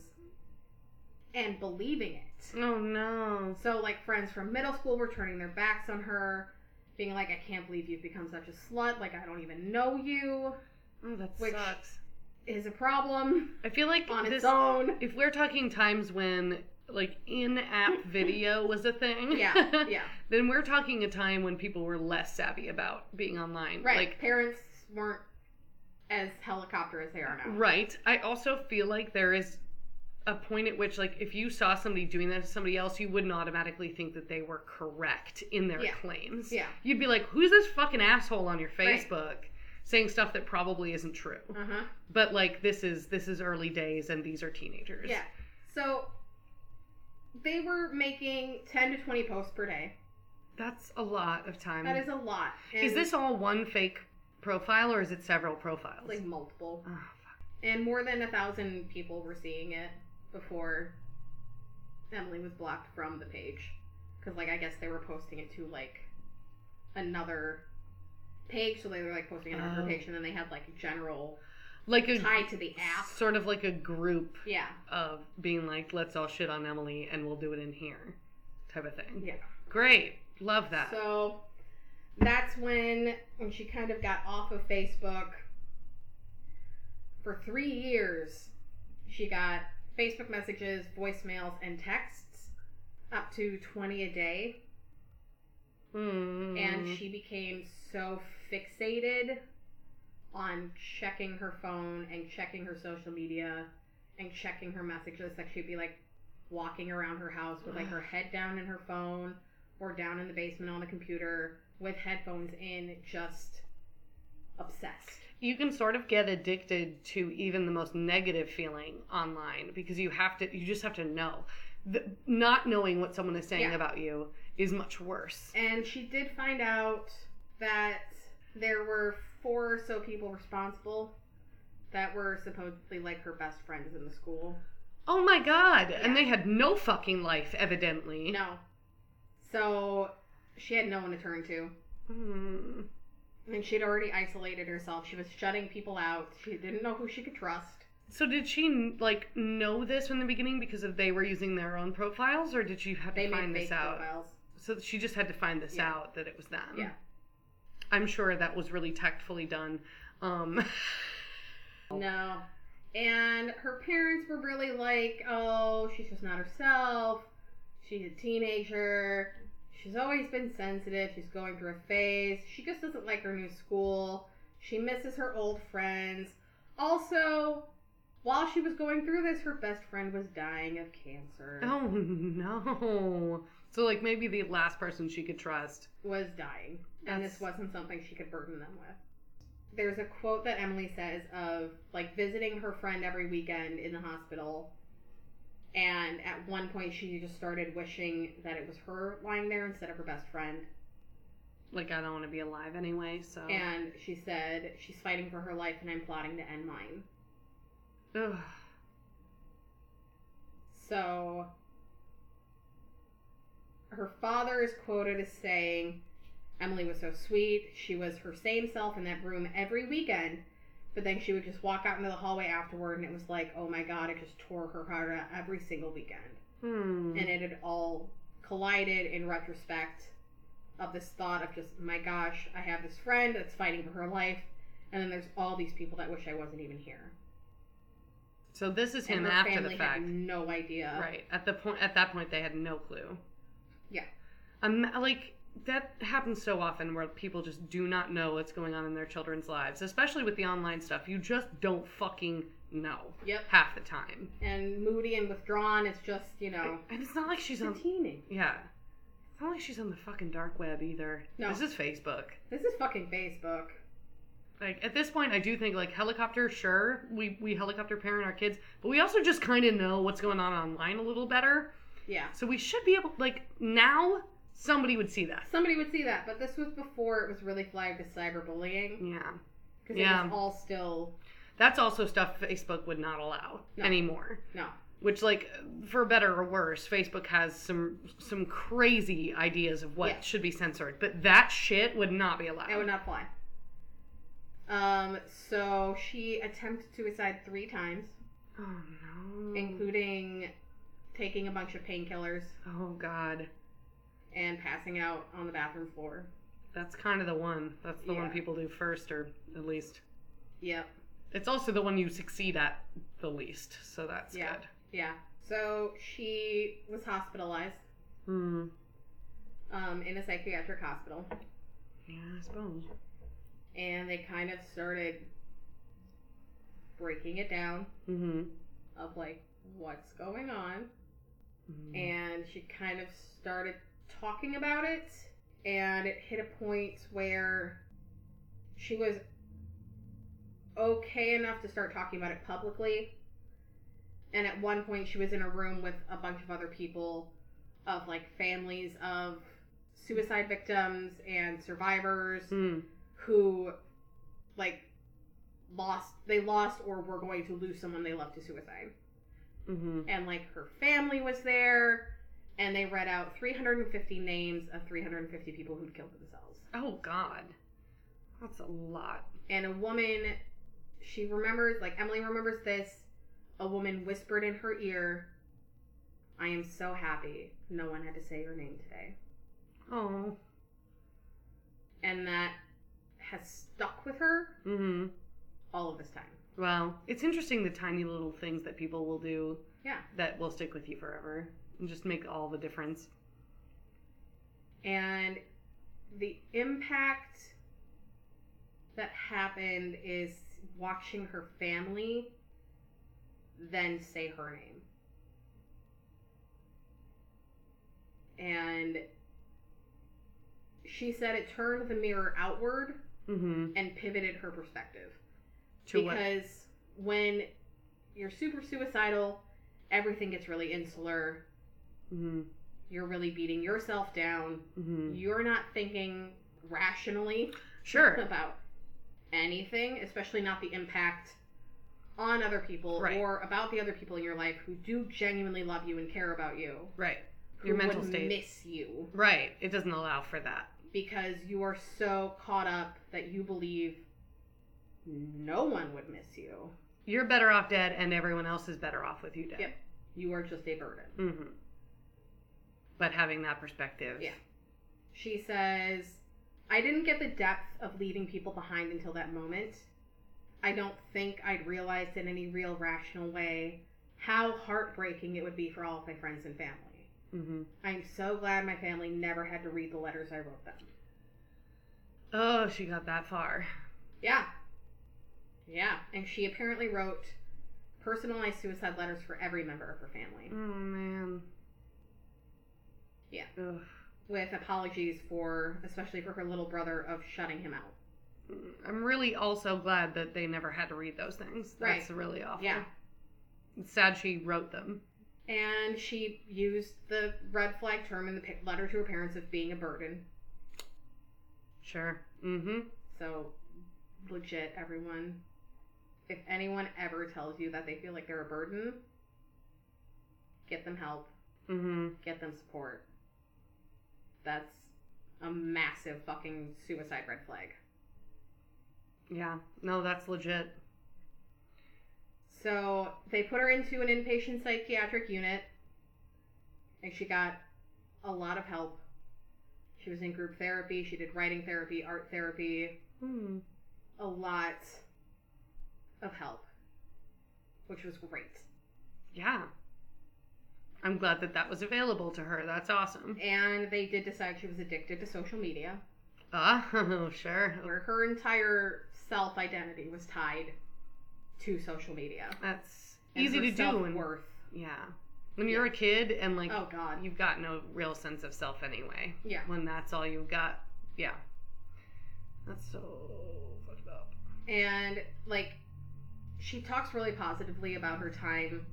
and believing it. Oh no. So, like, friends from middle school were turning their backs on her, being like, I can't believe you've become such a slut. Like, I don't even know you. Oh, that Which- sucks. Is a problem I feel like on this. its own. If we're talking times when like in-app video was a thing, Yeah, yeah. then we're talking a time when people were less savvy about being online. Right. Like, Parents weren't as helicopter as they are now. right. I also feel like there is a point at which, like, if you saw somebody doing that to somebody else, you wouldn't automatically think that they were correct in their Yeah. claims. Yeah. You'd be like, "Who's this fucking asshole on your Right. Facebook?" saying stuff that probably isn't true. Uh huh. But like this is this is early days and these are teenagers. Yeah. So they were making 10 to 20 posts per day. That's a lot of time. That is a lot. is this all one fake profile or is it several profiles? like multiple? oh. And more than a thousand people were seeing it before Emily was blocked from the page. Because, like, I guess they were posting it to, like, another page. So they were, like, posting it on her Oh. page. And then they had, like, a general Like a tied to the app. sort of like a group Yeah. of being like, let's all shit on Emily and we'll do it in here, type of thing. Yeah. Great, love that. So that's when when she kind of got off of Facebook. For three years, she got Facebook messages, voicemails, and texts up to 20 a day. Mm. And she became so fixated on checking her phone and checking her social media and checking her messages that she'd be like walking around her house with like her head down in her phone or down in the basement on the computer with headphones in, just obsessed. you can sort of get addicted to even the most negative feeling online because you have to you just have to know the, not knowing what someone is saying Yeah. about you is much worse And she did find out that there were four or so people responsible that were supposedly like her best friends in the school. oh my god Yeah. and they had no fucking life evidently No. So she had no one to turn to. Hmm. And she'd already isolated herself. She was shutting people out. She didn't know who she could trust. so did she like know this from the beginning because of they were using their own profiles or did she have to They find this out profiles. so she just had to find this Yeah. out that it was them Yeah. i'm sure that was really tactfully done um No. And her parents were really like, oh, she's just not herself. She's a teenager. She's always been sensitive. She's going through a phase. She just doesn't like her new school. She misses her old friends. Also, while she was going through this, her best friend was dying of cancer. Oh no. So like maybe the last person she could trust. was dying, and this wasn't something she could burden them with. There's a quote that Emily says of like visiting her friend every weekend in the hospital, and at one point she just started wishing that it was her lying there instead of her best friend. Like I don't want to be alive anyway, so And she said she's fighting for her life, and I'm plotting to end mine. Ugh. So her father is quoted as saying, Emily was so sweet. She was her same self in that room every weekend. But then she would just walk out into the hallway afterward, and it was like, oh my god, it just tore her heart out every single weekend. Hmm. And it had all collided in retrospect of this thought of just, my gosh, I have this friend that's fighting for her life, and then there's all these people that wish I wasn't even here. So this is him and her after family the fact. had no idea. Right. At the point at that point they had no clue. Yeah. Um like that happens so often where people just do not know what's going on in their children's lives, especially with the online stuff. You just don't fucking know Yep. half the time. and moody and withdrawn. It's just, you know, And it's not like she's on teenage. Yeah. It's not like she's on the fucking dark web either. No. This is Facebook. This is fucking Facebook. Like at this point, I do think like helicopter. Sure, we we helicopter parent our kids, but we also just kind of know what's going on online a little better. Yeah. So we should be able like now somebody would see that. Somebody would see that, but this was before it was really flagged as cyberbullying Yeah, because Yeah. it was all still that's also stuff Facebook would not allow No. anymore. no. Which like for better or worse, Facebook has some some crazy ideas of what Yeah. should be censored, but that shit would not be allowed. It would not fly. Um, so she attempted suicide three times, oh no. including taking a bunch of painkillers oh god. And passing out on the bathroom floor. That's kind of the one. That's the one people do first, or at least. Yep. It's also the one you succeed at the least, so that's Yeah. good. Yeah. So she was hospitalized Hmm. um, in a psychiatric hospital. Yeah, I suppose. and they kind of started breaking it down Mm-hmm. of like what's going on Mm-hmm. and she kind of started talking about it and it hit a point where she was okay enough to start talking about it publicly and at one point she was in a room with a bunch of other people of like families of suicide victims and survivors Hmm. who like lost they lost or were going to lose someone they loved to suicide Mm-hmm. and like her family was there and they read out 350 names of 350 people who'd killed themselves Oh God, that's a lot. and a woman she remembers like emily remembers this a woman whispered in her ear i am so happy no one had to say your name today Oh. and that has stuck with her Mm-hmm. all of this time Well, it's interesting the tiny little things that people will do yeah that will stick with you forever. And just make all the difference. And the impact that happened is watching her family then say her name. And she said it turned the mirror outward Mm-hmm. and pivoted her perspective. To what? because when you're super suicidal, everything gets really insular. Mm-hmm. You're really beating yourself down. Mm-hmm. You're not thinking rationally Sure. about anything, especially not the impact on other people Right. or about the other people in your life who do genuinely love you and care about you. Right. Who Your mental state. miss you Right. It doesn't allow for that. because you are so caught up that you believe no one would miss you. You're better off dead, and everyone else is better off with you dead. Yep. You are just a burden. Mm-hmm. But having that perspective. Yeah. She says, I didn't get the depth of leaving people behind until that moment. I don't think I'd realized in any real rational way how heartbreaking it would be for all of my friends and family. Mm-hmm. I'm so glad my family never had to read the letters I wrote them. Oh, she got that far. Yeah. Yeah. And she apparently wrote personalized suicide letters for every member of her family Oh man. Yeah. Ugh. with apologies for, especially for her little brother, of shutting him out. I'm really also glad that they never had to read those things. Right. That's really awful. Yeah. It's sad she wrote them. And she used the red flag term in the letter to her parents of being a burden. Sure. Mm-hmm. So, legit, everyone. If anyone ever tells you that they feel like they're a burden, get them help, Mm-hmm. get them support. That's a massive fucking suicide red flag. Yeah. No, that's legit. So, they put her into an inpatient psychiatric unit, and she got a lot of help. She was in group therapy, she did writing therapy, art therapy, Hmm. a lot of help, which was great. Yeah. I'm glad that that was available to her. That's awesome. And they did decide she was addicted to social media, Oh, sure. where her entire self identity was tied to social media. That's And easy to do. And, self-worth. yeah. When you're a kid and like Oh, God. you've got no real sense of self anyway. Yeah. When that's all you've got. Yeah. That's so fucked up. And, like, she talks really positively about her time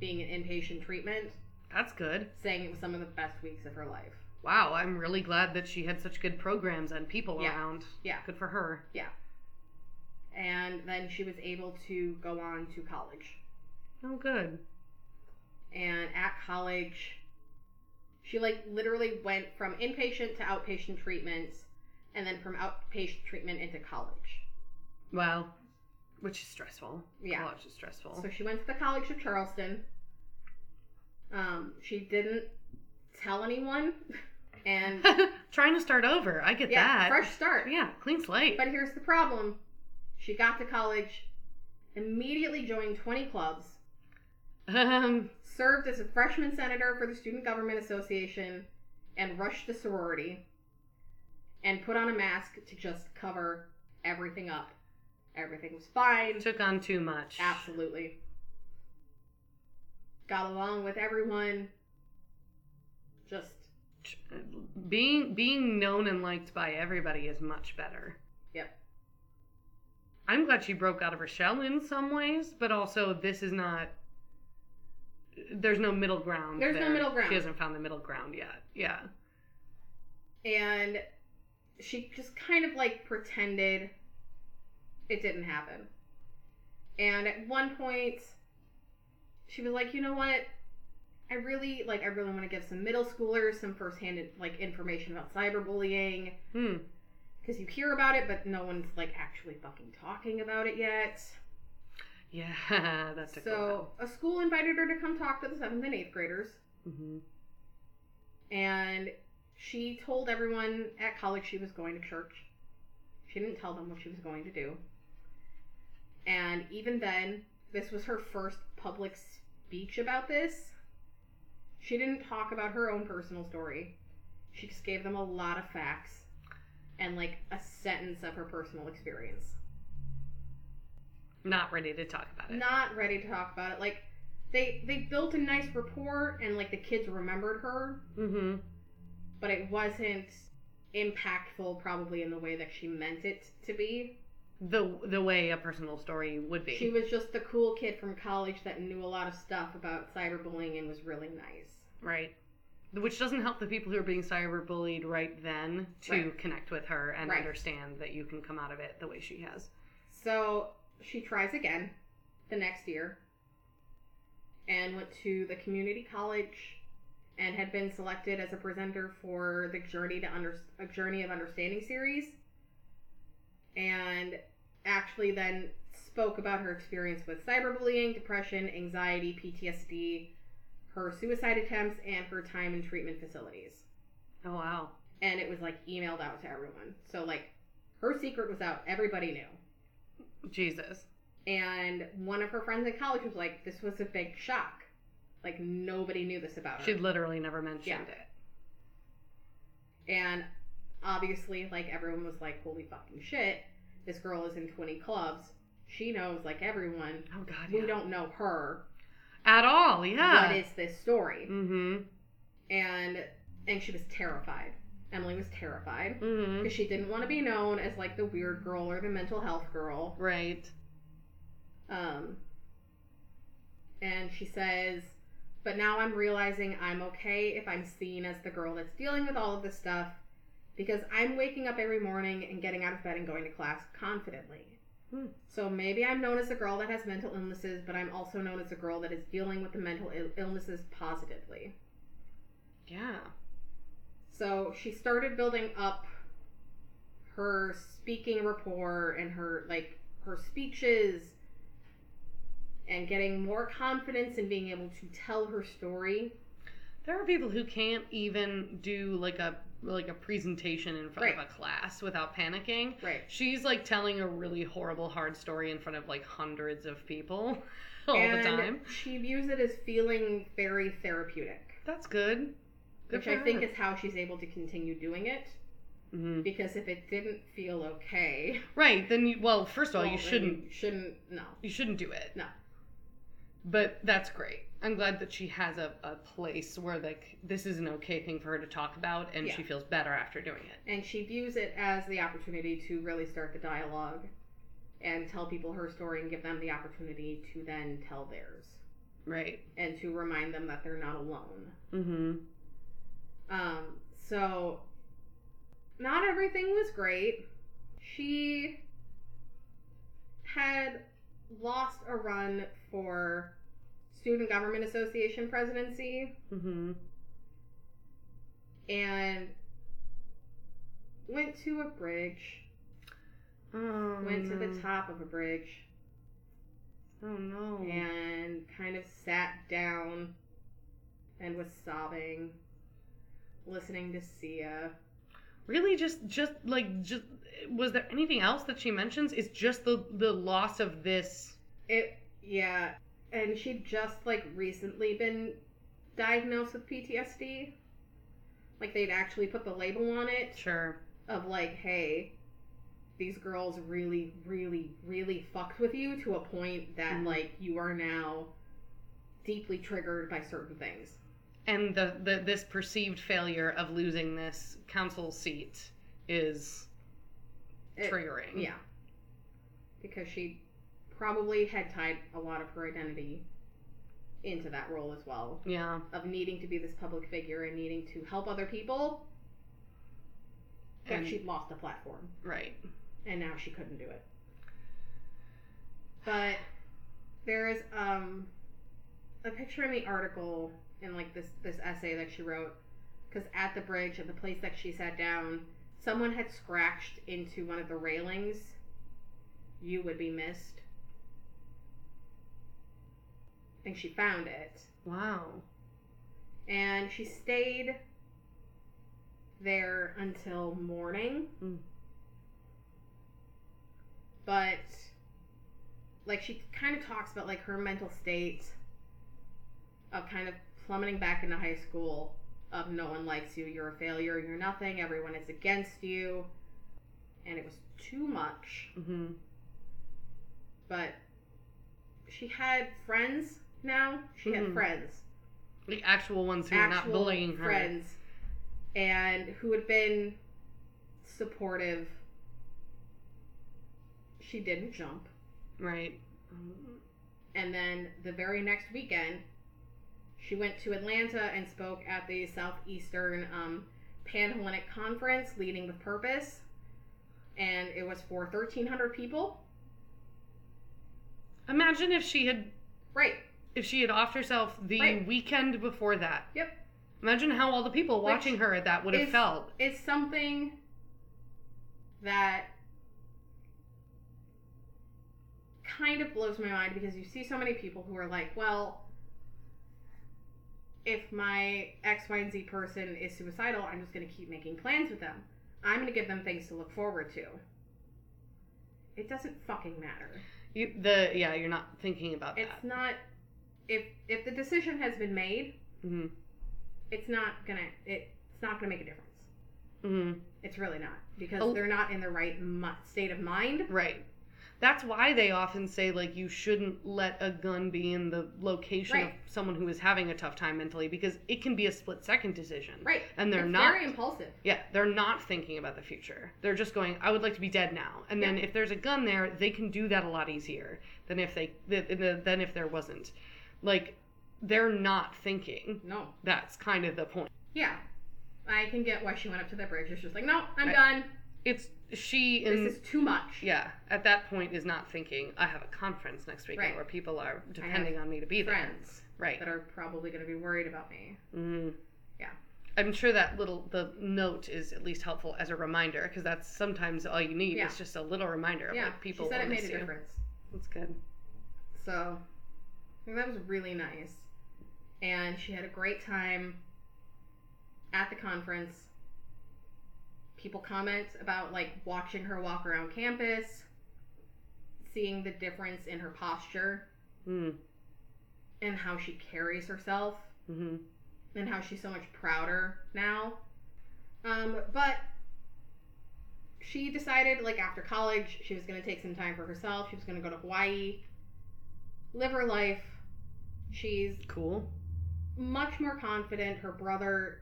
being an inpatient treatment, That's good. saying it was some of the best weeks of her life. Wow, I'm really glad that she had such good programs and people Yeah. around. Yeah. Good for her. Yeah. And then she was able to go on to college. Oh, good. And at college, she, like, literally went from inpatient to outpatient treatments, and then from outpatient treatment into college. Wow. Which is stressful. Yeah. College is stressful. So she went to the College of Charleston. Um, she didn't tell anyone, and Trying to start over. I get yeah, that. fresh start. Yeah, clean slate. But here's the problem: she got to college, immediately joined 20 clubs, Um, served as a freshman senator for the Student Government Association, and rushed the sorority, and put on a mask to just cover everything up. Everything was fine. took on too much. Absolutely. Got along with everyone. Just, Being being known and liked by everybody is much better. Yep. I'm glad she broke out of her shell in some ways, but also this is not. There's no middle ground. There's no middle ground. She hasn't found the middle ground yet. Yeah. and she just kind of like pretended it didn't happen. And at one point, she was like, you know what? I really like. I really want to give some middle schoolers some firsthand like information about cyberbullying Hmm. because you hear about it, but no one's like actually fucking talking about it yet. Yeah, that's took a So a school invited her to come talk to the seventh and eighth graders, while. hmm and she told everyone at college she was going to church. She didn't tell them what she was going to do. And even then, this was her first public speech about this. She didn't talk about her own personal story. She just gave them a lot of facts and like a sentence of her personal experience. Not ready to talk about it. Not ready to talk about it. Like they they built a nice rapport and like the kids remembered her, Mm-hmm. but it wasn't impactful probably in the way that she meant it to be. The the way a personal story would be. She was just the cool kid from college that knew a lot of stuff about cyberbullying and was really nice. right. Which doesn't help the people who are being cyberbullied right then to Right. connect with her and Right. understand that you can come out of it the way she has. So she tries again the next year and went to the community college and had been selected as a presenter for the Journey to Under a Journey of Understanding series and actually then spoke about her experience with cyberbullying, depression, anxiety, PTSD, her suicide attempts and her time in treatment facilities Oh wow. and it was like emailed out to everyone. So like her secret was out, everybody knew. Jesus. And one of her friends in college was like, "This was a big shock. Like nobody knew this about her." She literally never mentioned Yeah. it. and obviously, like everyone was like, "Holy fucking shit! This girl is in 20 clubs. She knows like everyone. Oh god. We Yeah. don't know her. At all, yeah. What is this story?" Mm-hmm. And and she was terrified. Emily was terrified Mm-hmm. because she didn't want to be known as like the weird girl or the mental health girl. Right. Um, and she says, but now I'm realizing I'm okay if I'm seen as the girl that's dealing with all of this stuff because I'm waking up every morning and getting out of bed and going to class confidently. Hmm. So maybe I'm known as a girl that has mental illnesses, but I'm also known as a girl that is dealing with the mental Ill- illnesses positively. Yeah. So she started building up her speaking rapport and her like her speeches and getting more confidence in being able to tell her story. There are people who can't even do like a like a presentation in front Right. of a class without panicking. Right. She's like telling a really horrible hard story in front of like hundreds of people all and the time. she views it as feeling very therapeutic, That's good. Good which I think is how she's able to continue doing it. Mhm. Because if it didn't feel okay, right. Then you well, first of all, well, you shouldn't you shouldn't no. you shouldn't do it. No. But that's great. I'm glad that she has a, a place where like this is an okay thing for her to talk about and Yeah. she feels better after doing it. And she views it as the opportunity to really start the dialogue and tell people her story and give them the opportunity to then tell theirs Right. and to remind them that they're not alone. Mm-hmm. Um, so not everything was great. She had lost a run for Student Government Association presidency Mm-hmm. and went to a bridge, Oh, went to the top of a bridge Oh no. and kind of sat down and was sobbing, listening to Sia. Really, just just like just was there anything else that she mentions? It's just the the loss of this. It, yeah, and she'd just like recently been diagnosed with PTSD. Like they'd actually put the label on it Sure. of like, hey, these girls really, really, really fucked with you to a point that Mhm. like you are now deeply triggered by certain things. And the, the this perceived failure of losing this council seat is It- triggering. Yeah. Because she probably had tied a lot of her identity into that role as well. Yeah. Of needing to be this public figure and needing to help other people. And- she'd lost the platform. Right. And now she couldn't do it. But there is um a picture in the article in like this this essay that she wrote because at the bridge at the place that she sat down someone had scratched into one of the railings you would be missed and she found it Wow. and she stayed there until morning. Mm. But like she kind of talks about like her mental state of kind of plummeting back into high school of no one likes you, you're a failure, you're nothing, everyone is against you. And it was too much. hmm But she had friends now. She had Mhm. friends. The actual ones who are not bullying her. friends. And who had been supportive. She didn't jump. Right. And then the very next weekend, she went to Atlanta and spoke at the Southeastern um, Panhellenic Conference, Leading with Purpose. And it was for 1,300 people. Imagine if she had Right. If she had offed herself the Right. weekend before that. Yep. Imagine how all the people Which watching her at that would have felt. It's something that kind of blows my mind because you see so many people who are like, well, if my X, Y, and Z person is suicidal, I'm just going to keep making plans with them. I'm going to give them things to look forward to. It doesn't fucking matter. You, the yeah, you're not thinking about It's that. It's not if if the decision has been made, hmm it's not gonna it, it's not gonna make a difference. hmm It's really not because Oh. they're not in the right mi- state of mind. Right. That's why they often say like you shouldn't let a gun be in the location of someone who is having a tough time mentally because it can be a split second decision. Right. And they're it's not very impulsive. Yeah, they're not thinking about the future. They're just going, I would like to be dead now. And then if there's a gun there, they can do that a lot easier than if they th- th- than if there wasn't. Like they're not thinking. No. That's kind of the point. Yeah. I can get why she went up to that bridge. It's just like, no, I'm done. It's she in This is too much. yeah, at that point is not thinking, I have a conference next weekend Right. where people are depending on me to be there. Friends there. Right. that are probably going to be worried about me. Mm. Yeah. I'm sure that little the note is at least helpful as a reminder because that's sometimes all you need Yeah. is just a little reminder of Yeah. what people she said it made a difference. That's good. So That was really nice. And she had a great time at the conference. People comment about like watching her walk around campus, seeing the difference in her posture Mm. and how she carries herself hmm and how she's so much prouder now. Um, but she decided, like after college, she was going to take some time for herself. She was going to go to Hawaii, live her life. She's Cool. much more confident. Her brother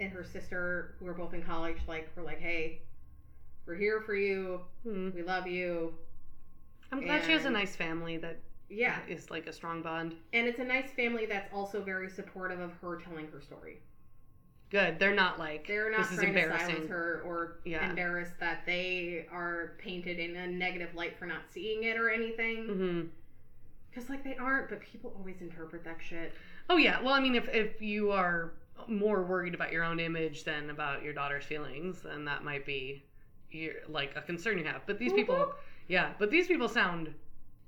and her sister, who are both in college, like were like, "Hey, we're here for you. Hmm. We love you." I'm glad she has a nice family that Yeah, is like a strong bond. and it's a nice family that's also very supportive of her telling her story. Good. They're not like They're not this is trying to silence her or Yeah. embarrass that they are painted in a negative light for not seeing it or anything. hmm Because like they aren't, but people always interpret that shit. Oh yeah. Well, I mean, if if you are more worried about your own image than about your daughter's feelings, then that might be your, like a concern you have. But these people, Mhm. yeah. But these people sound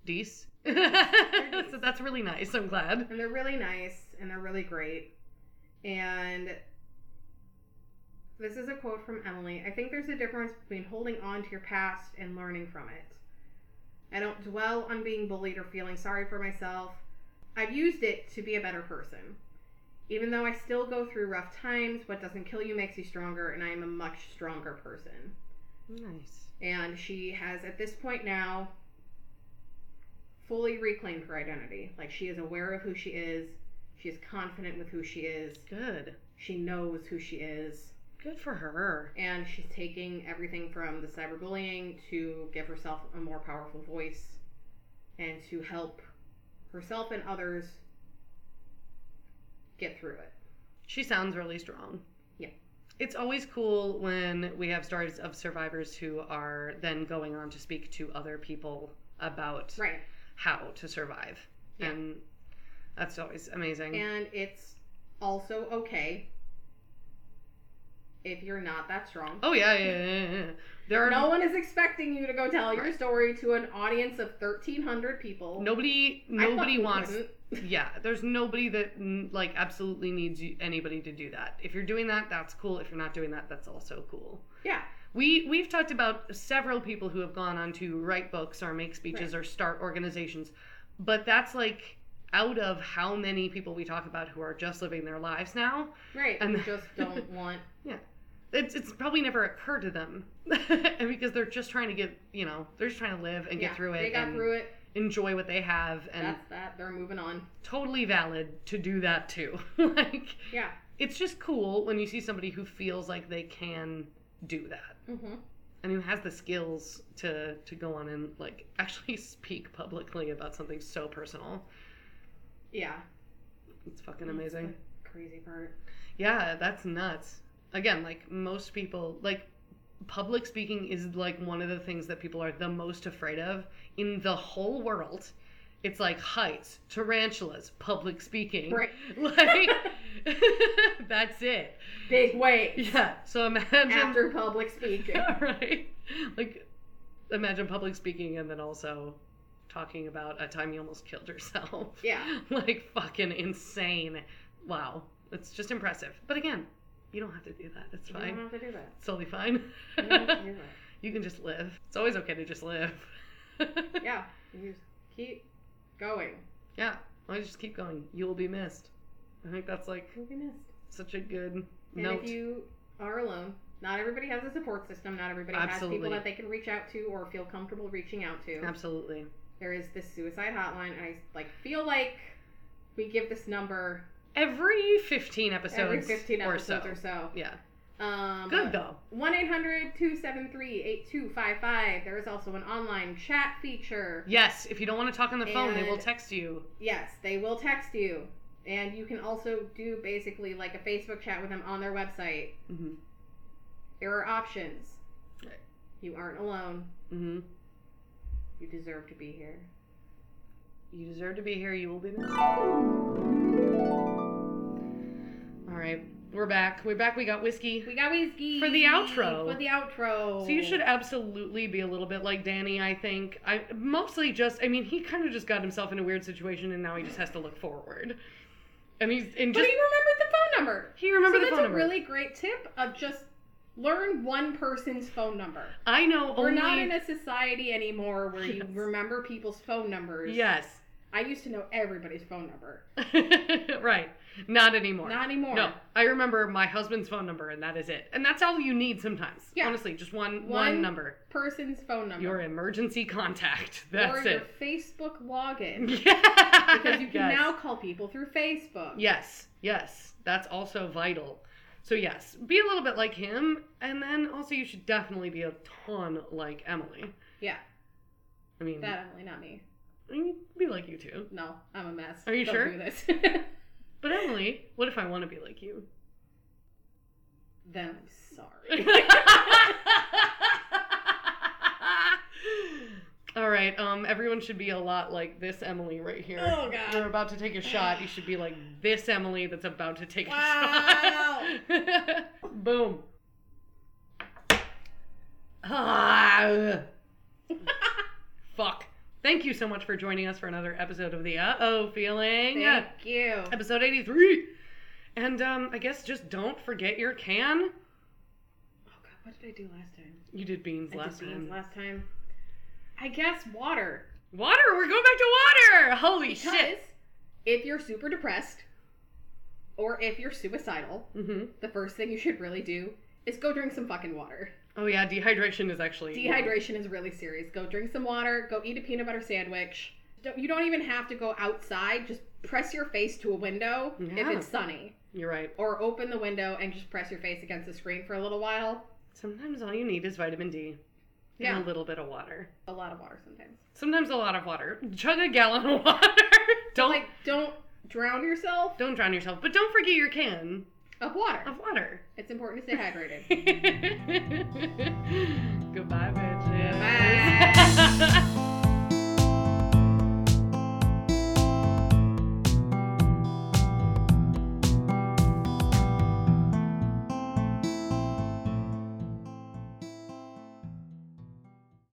decent. so that's really nice. I'm glad. And they're really nice and they're really great. And this is a quote from Emily. I think there's a difference between holding on to your past and learning from it. I don't dwell on being bullied or feeling sorry for myself. I've used it to be a better person. Even though I still go through rough times, what doesn't kill you makes you stronger, and I am a much stronger person. Nice. And she has, at this point now, fully reclaimed her identity. Like, she is aware of who she is, she is confident with who she is, Good. she knows who she is, Good for her. and she's taking everything from the cyberbullying to give herself a more powerful voice and to help herself and others get through it. She sounds really strong. Yeah. It's always cool when we have stories of survivors who are then going on to speak to other people about Right. how to survive. Yeah. And that's always amazing. And it's also okay if you're not that strong. oh yeah, yeah, yeah, yeah, yeah. There are No one is expecting you to go tell your story to an audience of 1,300 people. nobody nobody wants yeah, there's nobody that like absolutely needs you, anybody to do that. If you're doing that, that's cool. If you're not doing that, that's also cool. Yeah. We we've talked about several people who have gone on to write books or make speeches or start organizations, but that's like out of how many people we talk about who are just living their lives now, Right. And- just don't want. It's it's probably never occurred to them and because they're just trying to get you know they're just trying to live and yeah, get through it They got and through it. enjoy what they have and That's that. They're moving on. totally valid to do that too like Yeah. it's just cool when you see somebody who feels like they can do that Mm-hmm. and who has the skills to to go on and like actually speak publicly about something so personal Yeah. it's fucking That's amazing the crazy part. Yeah, that's nuts. Again, like most people, like public speaking is like one of the things that people are the most afraid of in the whole world. It's like heights, tarantulas, public speaking. Right. Like that's it. Big weight. Yeah. So imagine After public speaking. right? Like imagine public speaking and then also talking about a time you almost killed yourself. Yeah. like fucking insane. Wow. It's just impressive. But again, you don't have to do that. It's You fine. don't have to do that. It's totally fine. You don't have to do that. you can just live. It's always okay to just live. Yeah. You just keep going. Yeah. Always just keep going. You will be missed. I think that's like You'll be missed. such a good And note. if you are alone, not everybody has a support system. Not everybody Absolutely. has people that they can reach out to or feel comfortable reaching out to. Absolutely. There is this suicide hotline, and I like feel like we give this number Every 15 episodes every 15 or episodes so. or so. Yeah. Um, Good though. 1 800 273 8255. There is also an online chat feature. Yes, if you don't want to talk on the phone, they will text you. Yes, they will text you. And you can also do basically like a Facebook chat with them on their website. hmm There are options. Right. You aren't alone. hmm You deserve to be here. You deserve to be here. You will be missed. All right, we're back. We're back. We got whiskey. We got whiskey For the outro. For the outro. So you should absolutely be a little bit like Danny. I think. I mostly just. I mean, he kind of just got himself in a weird situation, and now he just has to look forward. And he's and But he remembered the phone number. he remembered so the that's a really great tip of just learn one person's phone number. I know. We're only, not in a society anymore where you remember people's phone numbers. Yes. I used to know everybody's phone number. right. Not anymore. Not anymore. No, I remember my husband's phone number, and that is it. And that's all you need sometimes. Yeah. Honestly, just one one, number. Person's phone number. Your emergency contact. That's it. or your it. Facebook login. Yeah. Because you can Yes. now call people through Facebook. Yes. Yes. That's also vital. So yes, be a little bit like him, and then also you should definitely be a ton like Emily. Yeah. I mean, That Emily, not me. I mean, be like you too. No, I'm a mess. Are you Don't sure? Do this. But Emily, what if I want to be like you? then I'm sorry. All right, um, everyone should be a lot like this Emily right here. Oh, God. You're about to take a shot. You should be like this Emily that's about to take Wow. a shot. Boom. Ah. Fuck. Thank you so much for joining us for another episode of the Uh Oh Feeling. Thank you. Episode 83. And um, I guess just don't forget your can. Oh God, what did I do last time? You did beans I last did time. beans last time. I guess water. Water! We're going back to water! Holy Because shit! if you're super depressed or if you're suicidal, hmm the first thing you should really do is go drink some fucking water. Oh yeah, dehydration is actually Dehydration is really serious. Go drink some water. Go eat a peanut butter sandwich. Don't, you don't even have to go outside. Just press your face to a window if it's sunny. You're right. Or open the window and just press your face against the screen for a little while. Sometimes all you need is vitamin D Yeah. and a little bit of water. A lot of water sometimes. Sometimes a lot of water. Chug a gallon of water. don't Like, don't drown yourself don't drown yourself, but don't forget your can of water. Of water. It's important to stay hydrated. Goodbye, bitches. Bye.